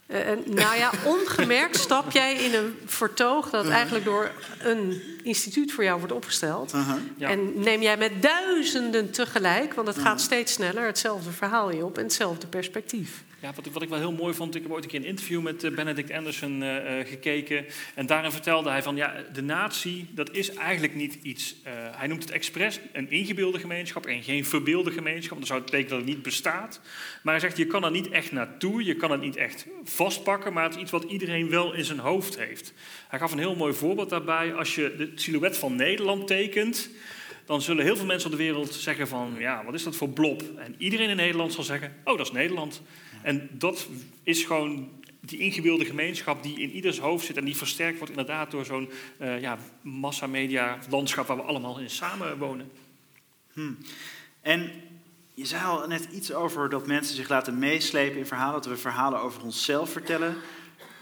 Uh, nou ja, ongemerkt stap jij in een vertoog dat uh-huh. eigenlijk door een instituut voor jou wordt opgesteld. Uh-huh. Ja. En neem jij met duizenden tegelijk, want het gaat uh-huh. steeds sneller, hetzelfde verhaal je op en hetzelfde perspectief. Ja, wat, wat ik wel heel mooi vond, ik heb ooit een keer een interview met eh, Benedict Anderson uh, gekeken. En daarin vertelde hij van, ja, de natie, dat is eigenlijk niet iets... Hij noemt het expres een ingebeelde gemeenschap en geen verbeelde gemeenschap. Dan zou het betekenen dat het niet bestaat. Maar hij zegt, je kan er niet echt naartoe, je kan het niet echt vastpakken... maar het is iets wat iedereen wel in zijn hoofd heeft. Hij gaf een heel mooi voorbeeld daarbij. Als je het silhouet van Nederland tekent dan zullen heel veel mensen op de wereld zeggen van, ja, wat is dat voor blob? En iedereen in Nederland zal zeggen, oh, dat is Nederland. En dat is gewoon die ingebeelde gemeenschap die in ieders hoofd zit en die versterkt wordt inderdaad door zo'n uh, ja, massamedia landschap waar we allemaal in samen wonen. Hmm. En je zei al net iets over dat mensen zich laten meeslepen in verhalen, dat we verhalen over onszelf vertellen,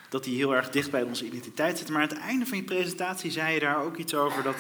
dat die heel erg dicht bij onze identiteit zitten. Maar aan het einde van je presentatie zei je daar ook iets over dat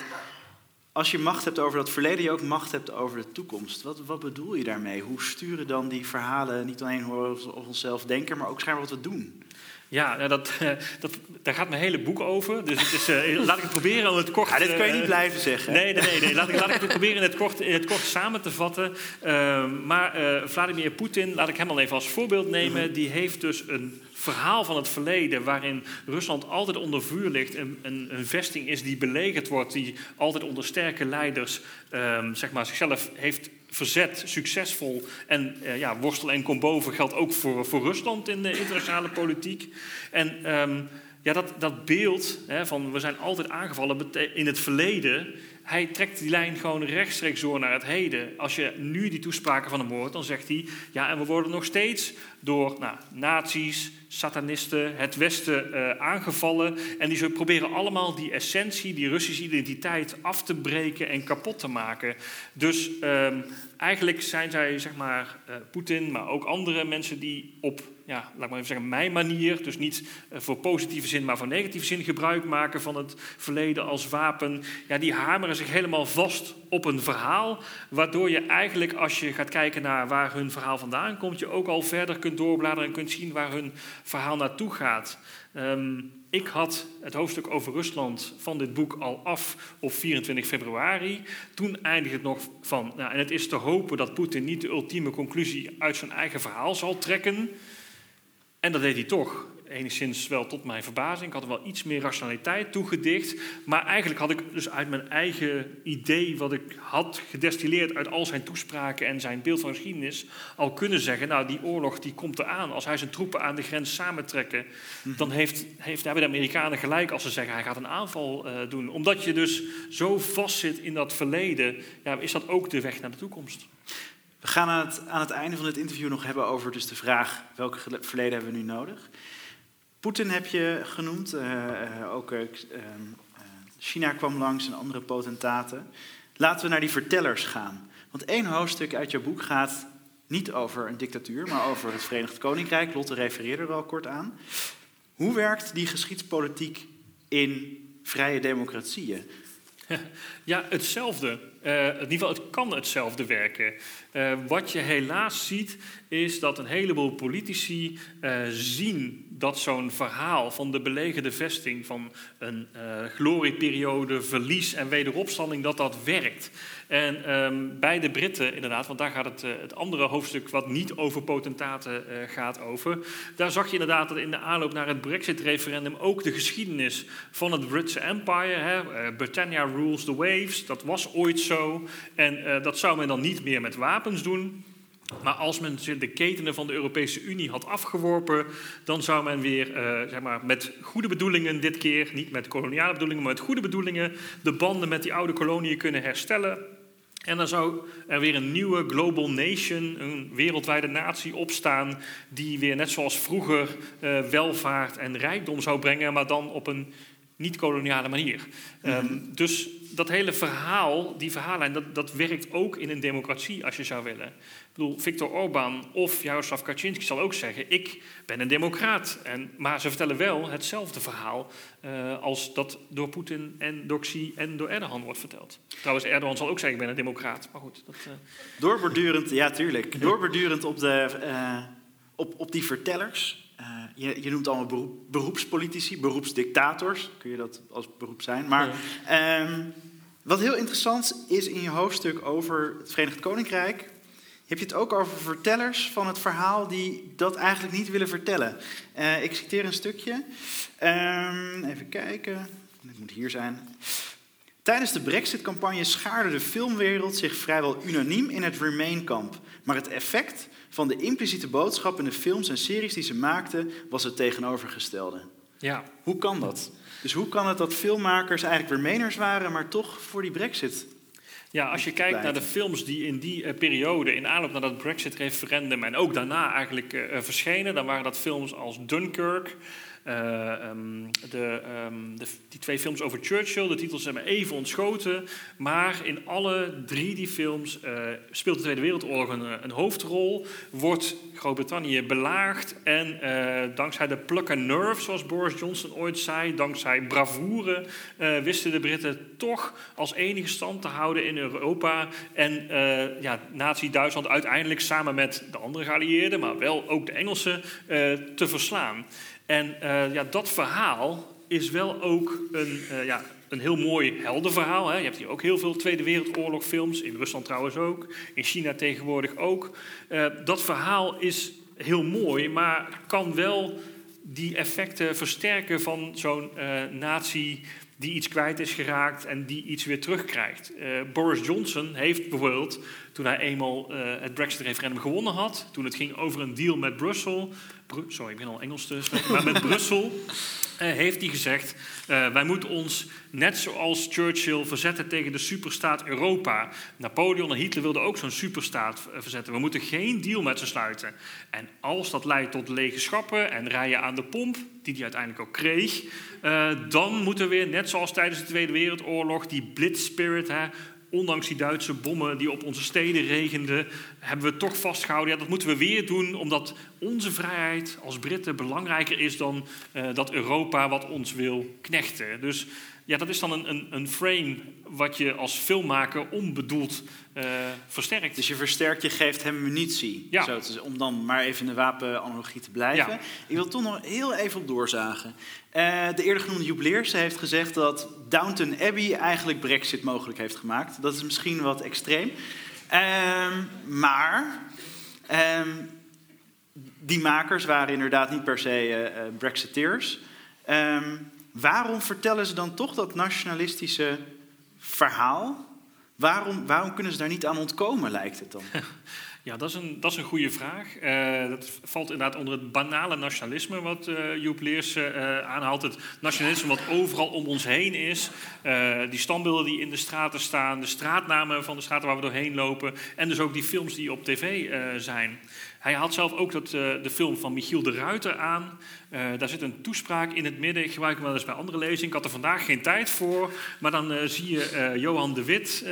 als je macht hebt over dat verleden, je ook macht hebt over de toekomst. Wat, wat bedoel je daarmee? Hoe sturen dan die verhalen niet alleen hoe we onszelf denken, maar ook schijnbaar wat we doen? Ja, nou, dat, dat, daar gaat mijn hele boek over. Dus het is, uh, laat ik het proberen om het kort... Ja, dit kan je niet blijven zeggen. Nee, nee, nee. nee. Laat, ik, laat ik het proberen in het kort, in het kort samen te vatten. Uh, maar uh, Vladimir Poetin, laat ik hem al even als voorbeeld nemen. Die heeft dus een verhaal van het verleden waarin Rusland altijd onder vuur ligt. Een, een, een vesting is die belegerd wordt, die altijd onder sterke leiders um, zeg maar, zichzelf heeft verzet, succesvol. En uh, ja, worstel en kom boven geldt ook voor, voor Rusland in de internationale politiek. En um, ja, dat, dat beeld hè, van we zijn altijd aangevallen in het verleden hij trekt die lijn gewoon rechtstreeks door naar het heden. Als je nu die toespraken van hem hoort, dan zegt hij... ja, en we worden nog steeds door nou, nazi's, satanisten, het Westen uh, aangevallen. En die proberen allemaal die essentie, die Russische identiteit af te breken en kapot te maken. Dus um, eigenlijk zijn zij, zeg maar, uh, Poetin, maar ook andere mensen die op ja, laat ik maar even zeggen, mijn manier, dus niet uh, voor positieve zin, maar voor negatieve zin gebruik maken van het verleden als wapen, ja, die hameren zich helemaal vast op een verhaal, waardoor je eigenlijk als je gaat kijken naar waar hun verhaal vandaan komt, je ook al verder kunt doorbladeren en kunt zien waar hun verhaal naartoe gaat. Um, ik had het hoofdstuk over Rusland van dit boek al af op 24 februari. Toen eindigde het nog van, nou, en het is te hopen dat Poetin niet de ultieme conclusie uit zijn eigen verhaal zal trekken. En dat deed hij toch enigszins wel tot mijn verbazing. Ik had er wel iets meer rationaliteit toegedicht. Maar eigenlijk had ik dus uit mijn eigen idee, wat ik had gedestilleerd uit al zijn toespraken en zijn beeld van geschiedenis, al kunnen zeggen: Nou, die oorlog die komt eraan. Als hij zijn troepen aan de grens samentrekken, mhm. dan heeft, heeft, hebben de Amerikanen gelijk als ze zeggen: hij gaat een aanval uh, doen. Omdat je dus zo vastzit in dat verleden, ja, is dat ook de weg naar de toekomst. We gaan aan het, aan het einde van dit interview nog hebben over dus de vraag: welk verleden hebben we nu nodig? Poetin heb je genoemd, uh, ook uh, China kwam langs en andere potentaten. Laten we naar die vertellers gaan. Want één hoofdstuk uit jouw boek gaat niet over een dictatuur, maar over het Verenigd Koninkrijk. Lotte refereerde er al kort aan. Hoe werkt die geschiedspolitiek in vrije democratieën? Ja, hetzelfde. Uh, in ieder geval, het kan hetzelfde werken. Uh, wat je helaas ziet, is dat een heleboel politici uh, zien dat zo'n verhaal van de belegerde vesting, van een glorieperiode, verlies en wederopstanding, dat dat werkt. En um, bij de Britten, inderdaad, want daar gaat het, het andere hoofdstuk wat niet over potentaten gaat over, daar zag je inderdaad dat in de aanloop naar het Brexit-referendum ook de geschiedenis van het Britse Empire, hè, Britannia rules the waves, dat was ooit zo. En dat zou men dan niet meer met wapens doen. Maar als men de ketenen van de Europese Unie had afgeworpen, dan zou men weer zeg maar, met goede bedoelingen dit keer, niet met koloniale bedoelingen, maar met goede bedoelingen, de banden met die oude koloniën kunnen herstellen. En dan zou er weer een nieuwe global nation, een wereldwijde natie opstaan, die weer net zoals vroeger uh, welvaart en rijkdom zou brengen, maar dan op een niet-koloniale manier. Ehm, dus dat hele verhaal, die verhaallijn, dat, dat werkt ook in een democratie als je zou willen. Ik bedoel, Viktor Orbán of Jaroslav Kaczynski zal ook zeggen: Ik ben een democraat. En, maar ze vertellen wel hetzelfde verhaal uh, als dat door Poetin en door Xi en door Erdogan wordt verteld. Trouwens, Erdogan zal ook zeggen: Ik ben een democraat. Maar goed. Dat, uh... Doorbordurend, ja, tuurlijk. Doorbordurend op, de, uh, op, op die vertellers. Je, je, noemt allemaal beroep, beroepspolitici, beroepsdictators. Kun je dat als beroep zijn. Maar ja. um, wat heel interessant is in je hoofdstuk over het Verenigd Koninkrijk heb je het ook over vertellers van het verhaal die dat eigenlijk niet willen vertellen. Uh, ik citeer een stukje. Um, even kijken. Het moet hier zijn. Tijdens de Brexit-campagne schaarde de filmwereld zich vrijwel unaniem in het Remain-kamp. Maar het effect van de impliciete boodschap in de films en series die ze maakten was het tegenovergestelde. Ja. Hoe kan dat? Dus hoe kan het dat filmmakers eigenlijk Remainers waren, maar toch voor die Brexit ja, als je kijkt naar de films die in die uh, periode, in aanloop naar dat Brexit-referendum en ook daarna eigenlijk uh, verschenen, dan waren dat films als Dunkirk, um, de, um, de, die twee films over Churchill, de titels zijn me even ontschoten. Maar in alle drie die films uh, speelt de Tweede Wereldoorlog een, een hoofdrol. Wordt Groot-Brittannië belaagd. En dankzij de pluck and nerve, zoals Boris Johnson ooit zei, dankzij bravoure, wisten de Britten toch als enige stand te houden in Europa. En ja, Nazi-Duitsland uiteindelijk samen met de andere geallieerden, maar wel ook de Engelsen, te verslaan. En uh, ja, dat verhaal is wel ook een, uh, ja, een heel mooi heldenverhaal. Hè. Je hebt hier ook heel veel Tweede Wereldoorlog films, in Rusland trouwens ook, in China tegenwoordig ook. Uh, dat verhaal is heel mooi, maar kan wel die effecten versterken van zo'n natie die iets kwijt is geraakt en die iets weer terugkrijgt. Boris Johnson heeft bijvoorbeeld, toen hij eenmaal het Brexit-referendum gewonnen had, toen het ging over een deal met Brussel, Bru sorry, ik ben al Engels te spreken, maar met Brussel, uh, heeft hij gezegd, wij moeten ons net zoals Churchill verzetten tegen de superstaat Europa. Napoleon en Hitler wilden ook zo'n superstaat verzetten. We moeten geen deal met ze sluiten. En als dat leidt tot lege schappen en rijen aan de pomp, die hij uiteindelijk ook kreeg, dan moeten we weer, net zoals tijdens de Tweede Wereldoorlog, die blitzspirit, hè, ondanks die Duitse bommen die op onze steden regenden, hebben we toch vastgehouden. Ja, dat moeten we weer doen, omdat onze vrijheid als Britten belangrijker is dan uh, dat Europa wat ons wil knechten. Dus ja, dat is dan een, een, een frame wat je als filmmaker onbedoeld uh, versterkt. Dus je versterkt, je geeft hem munitie. Ja. Zo te, om dan maar even in de wapenanalogie te blijven. Ja. Ik wil toch nog heel even op doorzagen. Uh, de eerder genoemde jubileerse heeft gezegd dat Downton Abbey eigenlijk Brexit mogelijk heeft gemaakt. Dat is misschien wat extreem. Uh, maar um, die makers waren inderdaad niet per se uh, Brexiteers. Um, waarom vertellen ze dan toch dat nationalistische verhaal? Waarom, waarom kunnen ze daar niet aan ontkomen, lijkt het dan? Ja, dat is een, dat is een goede vraag. Uh, dat valt inderdaad onder het banale nationalisme wat uh, Joep Leers uh, aanhaalt. Het nationalisme wat overal om ons heen is. die standbeelden die in de straten staan, de straatnamen van de straten waar we doorheen lopen. En dus ook die films die op tv zijn. Hij haalt zelf ook dat, de film van Michiel de Ruiter aan. Uh, daar zit een toespraak in het midden. Ik gebruik hem wel eens bij andere lezingen. Ik had er vandaag geen tijd voor. Maar dan uh, zie je Johan de Wit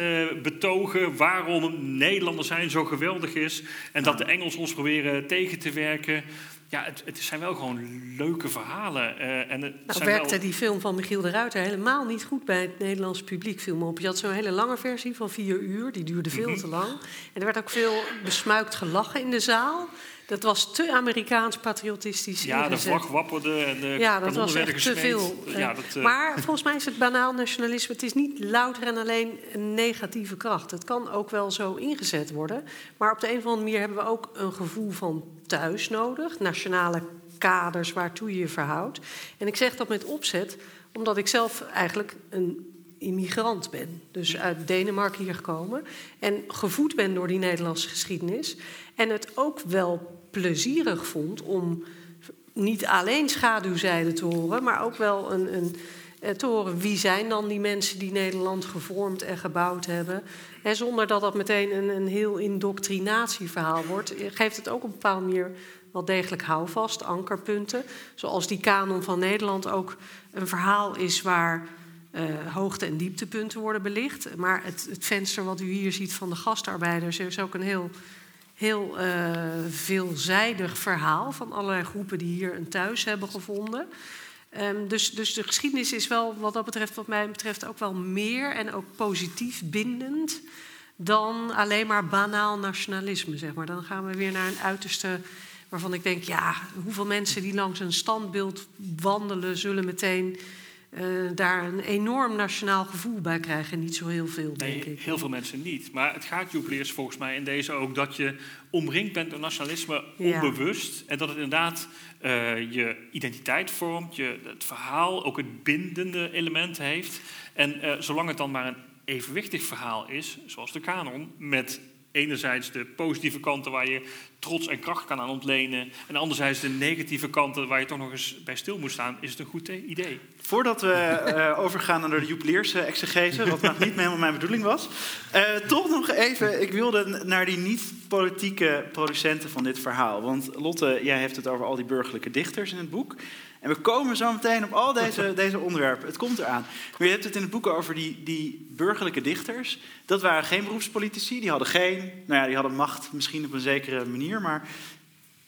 betogen waarom Nederlanders zijn zo geweldig is. En dat de Engels ons proberen tegen te werken. Ja, het, het zijn wel gewoon leuke verhalen. en het nou, werkte wel... die film van Michiel de Ruiter helemaal niet goed bij het Nederlandse publiek film op. Je had zo'n hele lange versie van vier uur. Die duurde veel mm -hmm. te lang. En er werd ook veel besmuikt gelachen in de zaal. Dat was te Amerikaans patriotistisch. Ja, ingezet. de vlag wapperde en de ja, dat was echt te veel. Ja, dat, uh... Maar volgens mij is het banaal nationalisme. Het is niet louter en alleen een negatieve kracht. Het kan ook wel zo ingezet worden. Maar op de een of andere manier hebben we ook een gevoel van thuis nodig. Nationale kaders waartoe je je verhoudt. En ik zeg dat met opzet, omdat ik zelf eigenlijk een immigrant ben. Dus uit Denemarken hier gekomen. En gevoed ben door die Nederlandse geschiedenis. En het ook wel plezierig vond om niet alleen schaduwzijde te horen, maar ook wel een, een, eh, te horen wie zijn dan die mensen die Nederland gevormd en gebouwd hebben. En zonder dat dat meteen een, een heel indoctrinatieverhaal wordt, geeft het ook op een bepaalde manier wel degelijk houvast, ankerpunten. Zoals die kanon van Nederland ook een verhaal is waar uh, hoogte- en dieptepunten worden belicht. Maar het, het, venster wat u hier ziet van de gastarbeiders is ook een heel, heel uh, veelzijdig verhaal van allerlei groepen die hier een thuis hebben gevonden. Um, dus, dus de geschiedenis is wel, wat dat betreft, wat mij betreft, ook wel meer en ook positief bindend dan alleen maar banaal nationalisme, zeg maar. Dan gaan we weer naar een uiterste waarvan ik denk, ja, hoeveel mensen die langs een standbeeld wandelen, zullen meteen uh, daar een enorm nationaal gevoel bij krijgen. Niet zo heel veel, denk nee, ik. Heel veel mensen niet. Maar het gaat jubileers volgens mij in deze ook dat je omringd bent door nationalisme onbewust. Ja. En dat het inderdaad uh, je identiteit vormt, je, het verhaal ook het bindende element heeft. En uh, zolang het dan maar een evenwichtig verhaal is, zoals de kanon, met enerzijds de positieve kanten waar je trots en kracht kan aan ontlenen. En anderzijds de negatieve kanten waar je toch nog eens bij stil moet staan. Is het een goed idee? Voordat we uh, overgaan naar de jubileerse exegese, wat nog niet helemaal mijn bedoeling was. Uh, toch nog even, ik wilde naar die niet-politieke producenten van dit verhaal. Want Lotte, jij hebt het over al die burgerlijke dichters in het boek. En we komen zo meteen op al deze, deze onderwerpen. Het komt eraan. Maar je hebt het in het boek over die, die burgerlijke dichters. Dat waren geen beroepspolitici. Die hadden geen, nou ja, die hadden macht misschien op een zekere manier. Maar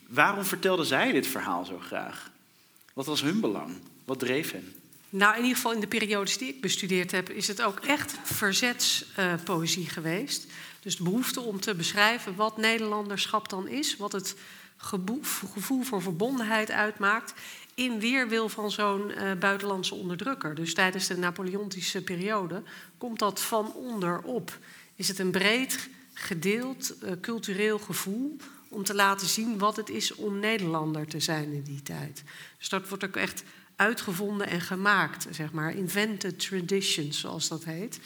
waarom vertelden zij dit verhaal zo graag? Wat was hun belang? Wat dreef hen? Nou, in ieder geval in de periodes die ik bestudeerd heb, is het ook echt verzetspoëzie uh, geweest. Dus de behoefte om te beschrijven wat Nederlanderschap dan is, wat het gevoel voor verbondenheid uitmaakt in weerwil van zo'n uh, buitenlandse onderdrukker. Dus tijdens de Napoleontische periode komt dat van onderop. Is het een breed gedeeld uh, cultureel gevoel om te laten zien wat het is om Nederlander te zijn in die tijd. Dus dat wordt ook echt uitgevonden en gemaakt, zeg maar. Invented traditions, zoals dat heet.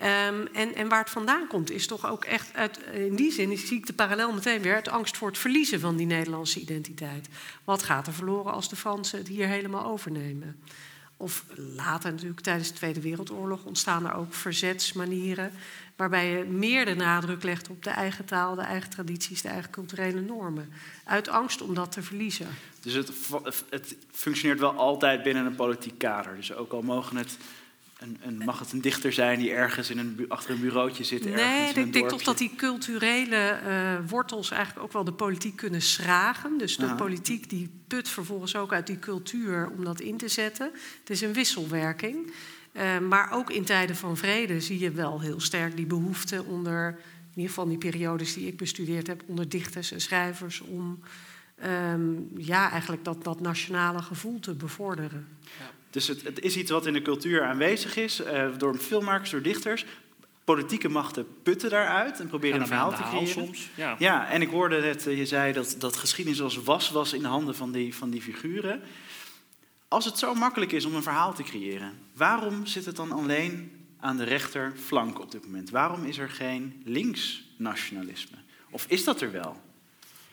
Um, en, en waar het vandaan komt, is toch ook echt... Uit, in die zin zie ik de parallel meteen weer... uit angst voor het verliezen van die Nederlandse identiteit. Wat gaat er verloren als de Fransen het hier helemaal overnemen? Of later natuurlijk, tijdens de Tweede Wereldoorlog... ontstaan er ook verzetsmanieren... waarbij je meer de nadruk legt op de eigen taal... de eigen tradities, de eigen culturele normen. Uit angst om dat te verliezen. Dus het, het, functioneert wel altijd binnen een politiek kader. Dus ook al mogen het een, een, mag het een dichter zijn die ergens in een, achter een bureautje zit? Nee, ik denk toch dat die culturele uh, wortels eigenlijk ook wel de politiek kunnen schragen. Dus de Aha. politiek die put vervolgens ook uit die cultuur om dat in te zetten. Het is een wisselwerking. Uh, maar ook in tijden van vrede zie je wel heel sterk die behoefte onder, in ieder geval die periodes die ik bestudeerd heb, onder dichters en schrijvers om um, ja, eigenlijk dat, dat nationale gevoel te bevorderen. Ja. Dus het, het, is iets wat in de cultuur aanwezig is, uh, door filmmakers, door dichters. Politieke machten putten daaruit en proberen een verhaal te creëren. Soms, ja. ja, en ik hoorde net, je zei dat, dat geschiedenis als was was in de handen van die, van die figuren. Als het zo makkelijk is om een verhaal te creëren, waarom zit het dan alleen aan de rechterflank op dit moment? Waarom is er geen linksnationalisme? Of is dat er wel?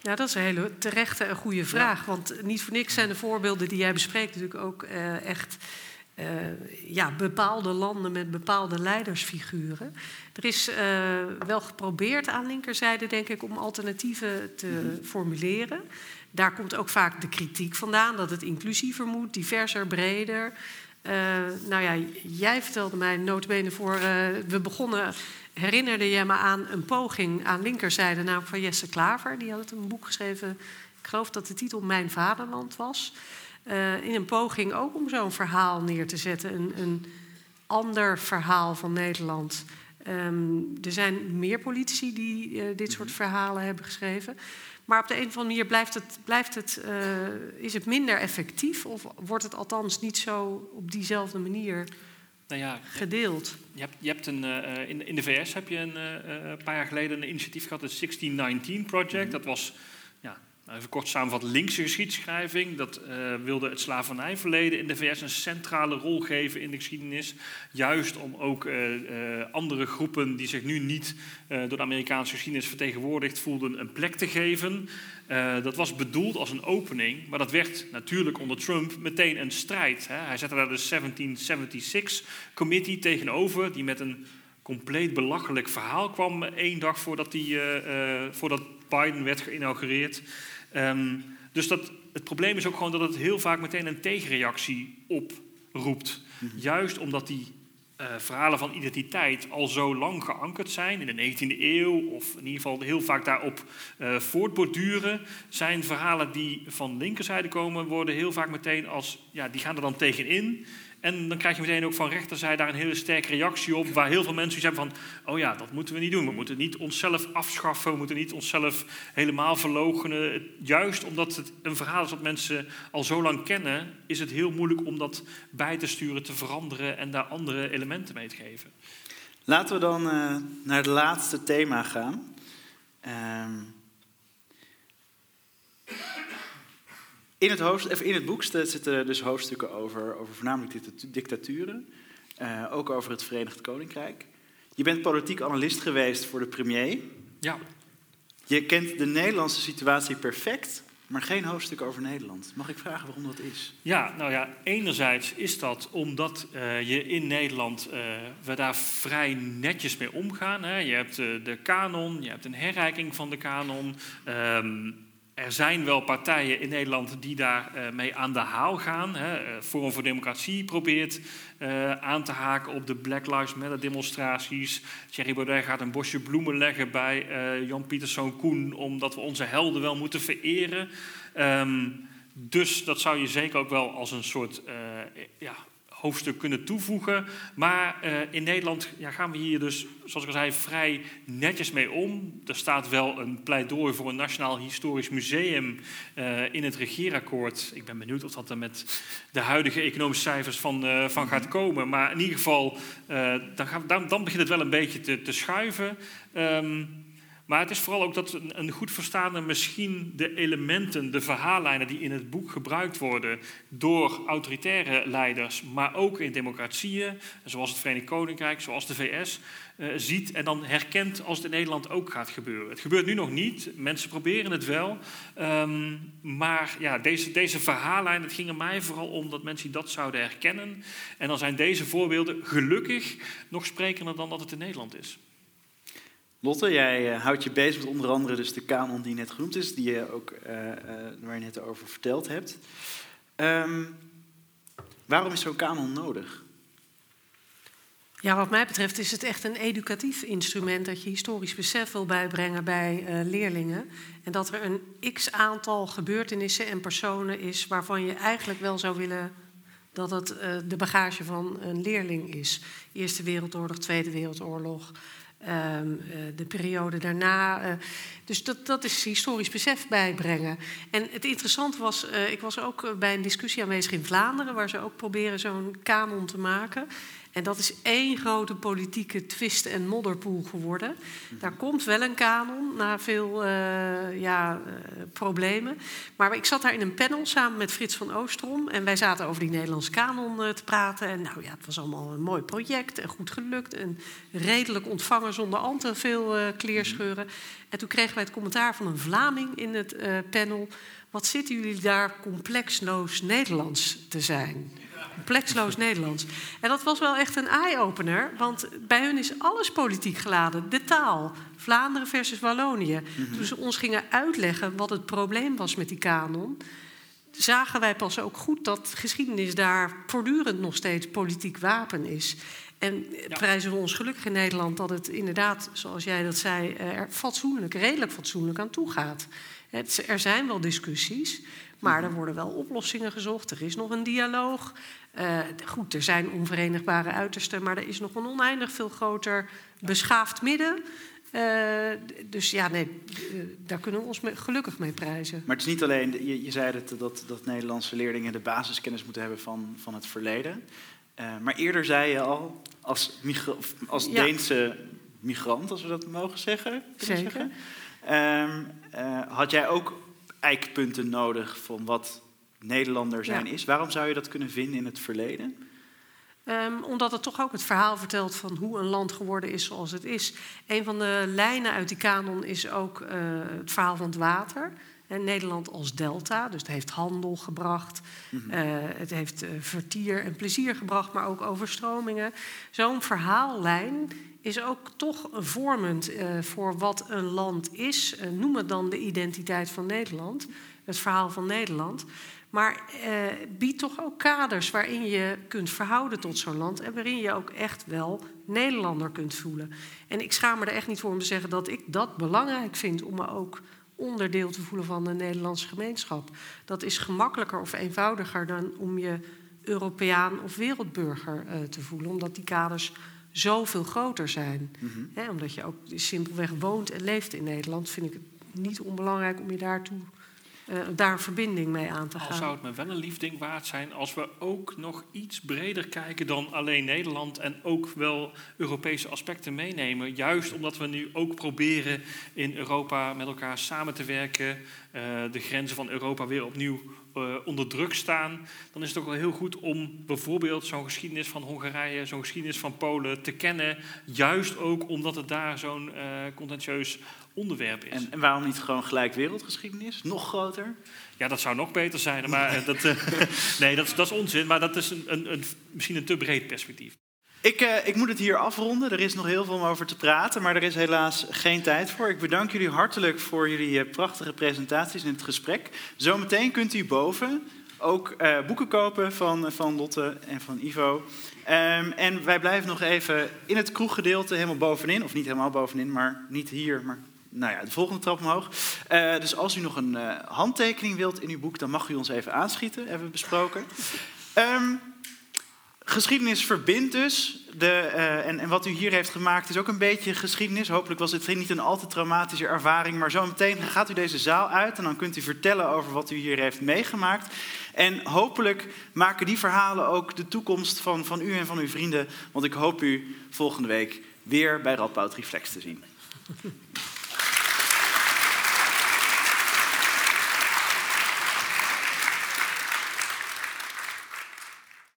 Ja, dat is een hele terechte en goede vraag. Ja. Want niet voor niks zijn de voorbeelden die jij bespreekt natuurlijk ook uh, echt uh, ja, bepaalde landen met bepaalde leidersfiguren. Er is uh, wel geprobeerd aan linkerzijde, denk ik, om alternatieven te mm -hmm. formuleren. Daar komt ook vaak de kritiek vandaan dat het inclusiever moet, diverser, breder. nou ja, jij vertelde mij notabene voor... we begonnen herinnerde je me aan een poging aan linkerzijde, namelijk van Jesse Klaver. Die had een boek geschreven, ik geloof dat de titel Mijn Vaderland was. Uh, in een poging ook om zo'n verhaal neer te zetten, een, een ander verhaal van Nederland. Um, er zijn meer politici die uh, dit soort verhalen hebben geschreven. Maar op de een of andere manier blijft het, blijft het, uh, is het minder effectief, of wordt het althans niet zo op diezelfde manier nou ja, gedeeld. Je hebt, je hebt een, uh, in, in de VS heb je een uh, paar jaar geleden een initiatief gehad, het 1619 Project. Mm -hmm. Dat was, even kort samenvat, linkse geschiedschrijving. Dat uh, wilde het slavernijverleden in de VS een centrale rol geven in de geschiedenis. Juist om ook andere groepen die zich nu niet door de Amerikaanse geschiedenis vertegenwoordigd voelden, een plek te geven. Dat was bedoeld als een opening, maar dat werd natuurlijk onder Trump meteen een strijd. Hè. Hij zette daar de 1776 Committee tegenover, die met een compleet belachelijk verhaal kwam één dag voordat, die, voordat Biden werd geïnaugureerd. Ehm, dus dat, het probleem is ook gewoon dat het heel vaak meteen een tegenreactie oproept. Juist omdat die eh, verhalen van identiteit al zo lang geankerd zijn in de 19e eeuw, of in ieder geval heel vaak daarop uh, voortborduren, zijn verhalen die van linkerzijde komen, worden heel vaak meteen als, ja, die gaan er dan tegenin. En dan krijg je meteen ook van rechterzijde daar een hele sterke reactie op, waar heel veel mensen zeggen van, oh ja, dat moeten we niet doen. We moeten niet onszelf afschaffen, we moeten niet onszelf helemaal verloochenen. Juist omdat het een verhaal is dat mensen al zo lang kennen, is het heel moeilijk om dat bij te sturen, te veranderen en daar andere elementen mee te geven. Laten we dan uh, naar het laatste thema gaan. Uh, In het, hoofd, in het boek zitten dus hoofdstukken over, over voornamelijk dictaturen. Uh, ook over het Verenigd Koninkrijk. Je bent politiek analist geweest voor de premier. Ja. Je kent de Nederlandse situatie perfect, maar geen hoofdstuk over Nederland. Mag ik vragen waarom dat is? Ja, nou ja, enerzijds is dat omdat uh, je in Nederland, uh, we daar vrij netjes mee omgaan. Hè. Je hebt uh, de kanon, je hebt een herrijking van de kanon. Um, er zijn wel partijen in Nederland die daarmee uh, mee aan de haal gaan. Hè. Forum voor Democratie probeert uh, aan te haken op de Black Lives Matter demonstraties. Thierry Baudet gaat een bosje bloemen leggen bij Jan Pieterszoon Koen... omdat we onze helden wel moeten vereren. Um, dus dat zou je zeker ook wel als een soort ja, hoofdstuk kunnen toevoegen. Maar uh, in Nederland ja, gaan we hier dus, zoals ik al zei, vrij netjes mee om. Er staat wel een pleidooi voor een Nationaal Historisch Museum uh, in het regeerakkoord. Ik ben benieuwd of dat er met de huidige economische cijfers van, uh, van gaat komen. Maar in ieder geval, dan, gaan, dan, dan, begint het wel een beetje te, te schuiven. Um, maar het is vooral ook dat een goed verstaande misschien de elementen, de verhaallijnen die in het boek gebruikt worden door autoritaire leiders, maar ook in democratieën, zoals het Verenigd Koninkrijk, zoals de VS, eh, ziet en dan herkent als het in Nederland ook gaat gebeuren. Het gebeurt nu nog niet, mensen proberen het wel, um, maar ja, deze, deze het ging er mij vooral om dat mensen dat zouden herkennen. En dan zijn deze voorbeelden gelukkig nog sprekender dan dat het in Nederland is. Lotte, jij uh, houdt je bezig met onder andere dus de kanon die net genoemd is, die je ook, uh, uh, waar je net over verteld hebt. Um, waarom is zo'n kanon nodig? Ja, wat mij betreft is het echt een educatief instrument dat je historisch besef wil bijbrengen bij leerlingen. En dat er een x aantal gebeurtenissen en personen is waarvan je eigenlijk wel zou willen dat het de bagage van een leerling is. Eerste Wereldoorlog, Tweede Wereldoorlog, Um, uh, de periode daarna. Uh, dus dat, dat is historisch besef bijbrengen. En het interessante was, uh, ik was ook bij een discussie aanwezig in Vlaanderen, waar ze ook proberen zo'n kanon te maken. En dat is één grote politieke twist en modderpoel geworden. Daar komt wel een kanon na veel uh, ja, uh, problemen. Maar ik zat daar in een panel samen met Frits van Oostrom. En wij zaten over die Nederlandse kanon uh, te praten. En nou ja, het was allemaal een mooi project en goed gelukt. En redelijk ontvangen zonder al te veel kleerscheuren. En toen kregen wij het commentaar van een Vlaming in het panel. Wat zitten jullie daar complexloos Nederlands te zijn? Complexloos Nederlands. En dat was wel echt een eye-opener, want bij hun is alles politiek geladen. De taal, Vlaanderen versus Wallonië. Mm -hmm. Toen ze ons gingen uitleggen wat het probleem was met die kanon, zagen wij pas ook goed dat geschiedenis daar voortdurend nog steeds politiek wapen is. En ja. prijzen we ons gelukkig in Nederland dat het inderdaad, zoals jij dat zei, er fatsoenlijk, redelijk fatsoenlijk aan toe gaat. Het, er zijn wel discussies, maar er worden wel oplossingen gezocht. Er is nog een dialoog. Uh, goed, er zijn onverenigbare uitersten, maar er is nog een oneindig veel groter beschaafd midden. Uh, dus ja, nee, daar kunnen we ons mee, gelukkig mee prijzen. Maar het is niet alleen, je, je zei dat, dat, dat Nederlandse leerlingen de basiskennis moeten hebben van, van het verleden. Uh, maar eerder zei je al, als, migra als ja. Deense migrant, als we dat mogen zeggen. Zeker. Zeggen, uh, had jij ook eikpunten nodig van wat Nederlander zijn ja. is. Waarom zou je dat kunnen vinden in het verleden? Um, omdat het toch ook het verhaal vertelt van hoe een land geworden is zoals het is. Een van de lijnen uit die kanon is ook uh, het verhaal van het water. En Nederland als delta, dus het heeft handel gebracht, mm -hmm. uh, het heeft uh, vertier en plezier gebracht, maar ook overstromingen. Zo'n verhaallijn is ook toch vormend uh, voor wat een land is. Uh, noem het dan de identiteit van Nederland, het verhaal van Nederland. Maar biedt toch ook kaders waarin je kunt verhouden tot zo'n land en waarin je ook echt wel Nederlander kunt voelen. En ik schaam me er echt niet voor om te zeggen dat ik dat belangrijk vind om me ook onderdeel te voelen van de Nederlandse gemeenschap. Dat is gemakkelijker of eenvoudiger dan om je Europeaan of wereldburger uh, te voelen, omdat die kaders zoveel groter zijn. Mm -hmm. omdat je ook simpelweg woont en leeft in Nederland, vind ik het niet onbelangrijk om je daartoe uh, daar verbinding mee aan te gaan. Al zou het me wel een lief ding waard zijn als we ook nog iets breder kijken dan alleen Nederland en ook wel Europese aspecten meenemen. Juist omdat we nu ook proberen in Europa met elkaar samen te werken, uh, de grenzen van Europa weer opnieuw uh, onder druk staan, dan is het ook wel heel goed om bijvoorbeeld zo'n geschiedenis van Hongarije, zo'n geschiedenis van Polen te kennen. Juist ook omdat het daar zo'n contentieus onderwerp is. En, en, waarom niet gewoon gelijk wereldgeschiedenis? Nog groter? Ja, dat zou nog beter zijn. Maar dat, uh, nee, dat, dat, is onzin. Maar dat is een, een, een, misschien een te breed perspectief. Ik, uh, ik, moet het hier afronden. Er is nog heel veel om over te praten, maar er is helaas geen tijd voor. Ik bedank jullie hartelijk voor jullie uh, prachtige presentaties in het gesprek. Zometeen kunt u boven ook uh, boeken kopen van, van Lotte en van Ivo. Um, en wij blijven nog even in het kroeggedeelte helemaal bovenin. Of niet helemaal bovenin, maar niet hier, maar nou ja, de volgende trap omhoog. Uh, dus als u nog een uh, handtekening wilt in uw boek, dan mag u ons even aanschieten, hebben we besproken. Um, geschiedenis verbindt dus. De, uh, en, en, wat u hier heeft gemaakt is ook een beetje geschiedenis. Hopelijk was het niet een al te traumatische ervaring. Maar zometeen gaat u deze zaal uit en dan kunt u vertellen over wat u hier heeft meegemaakt. En hopelijk maken die verhalen ook de toekomst van, van u en van uw vrienden. Want ik hoop u volgende week weer bij Radboud Reflex te zien.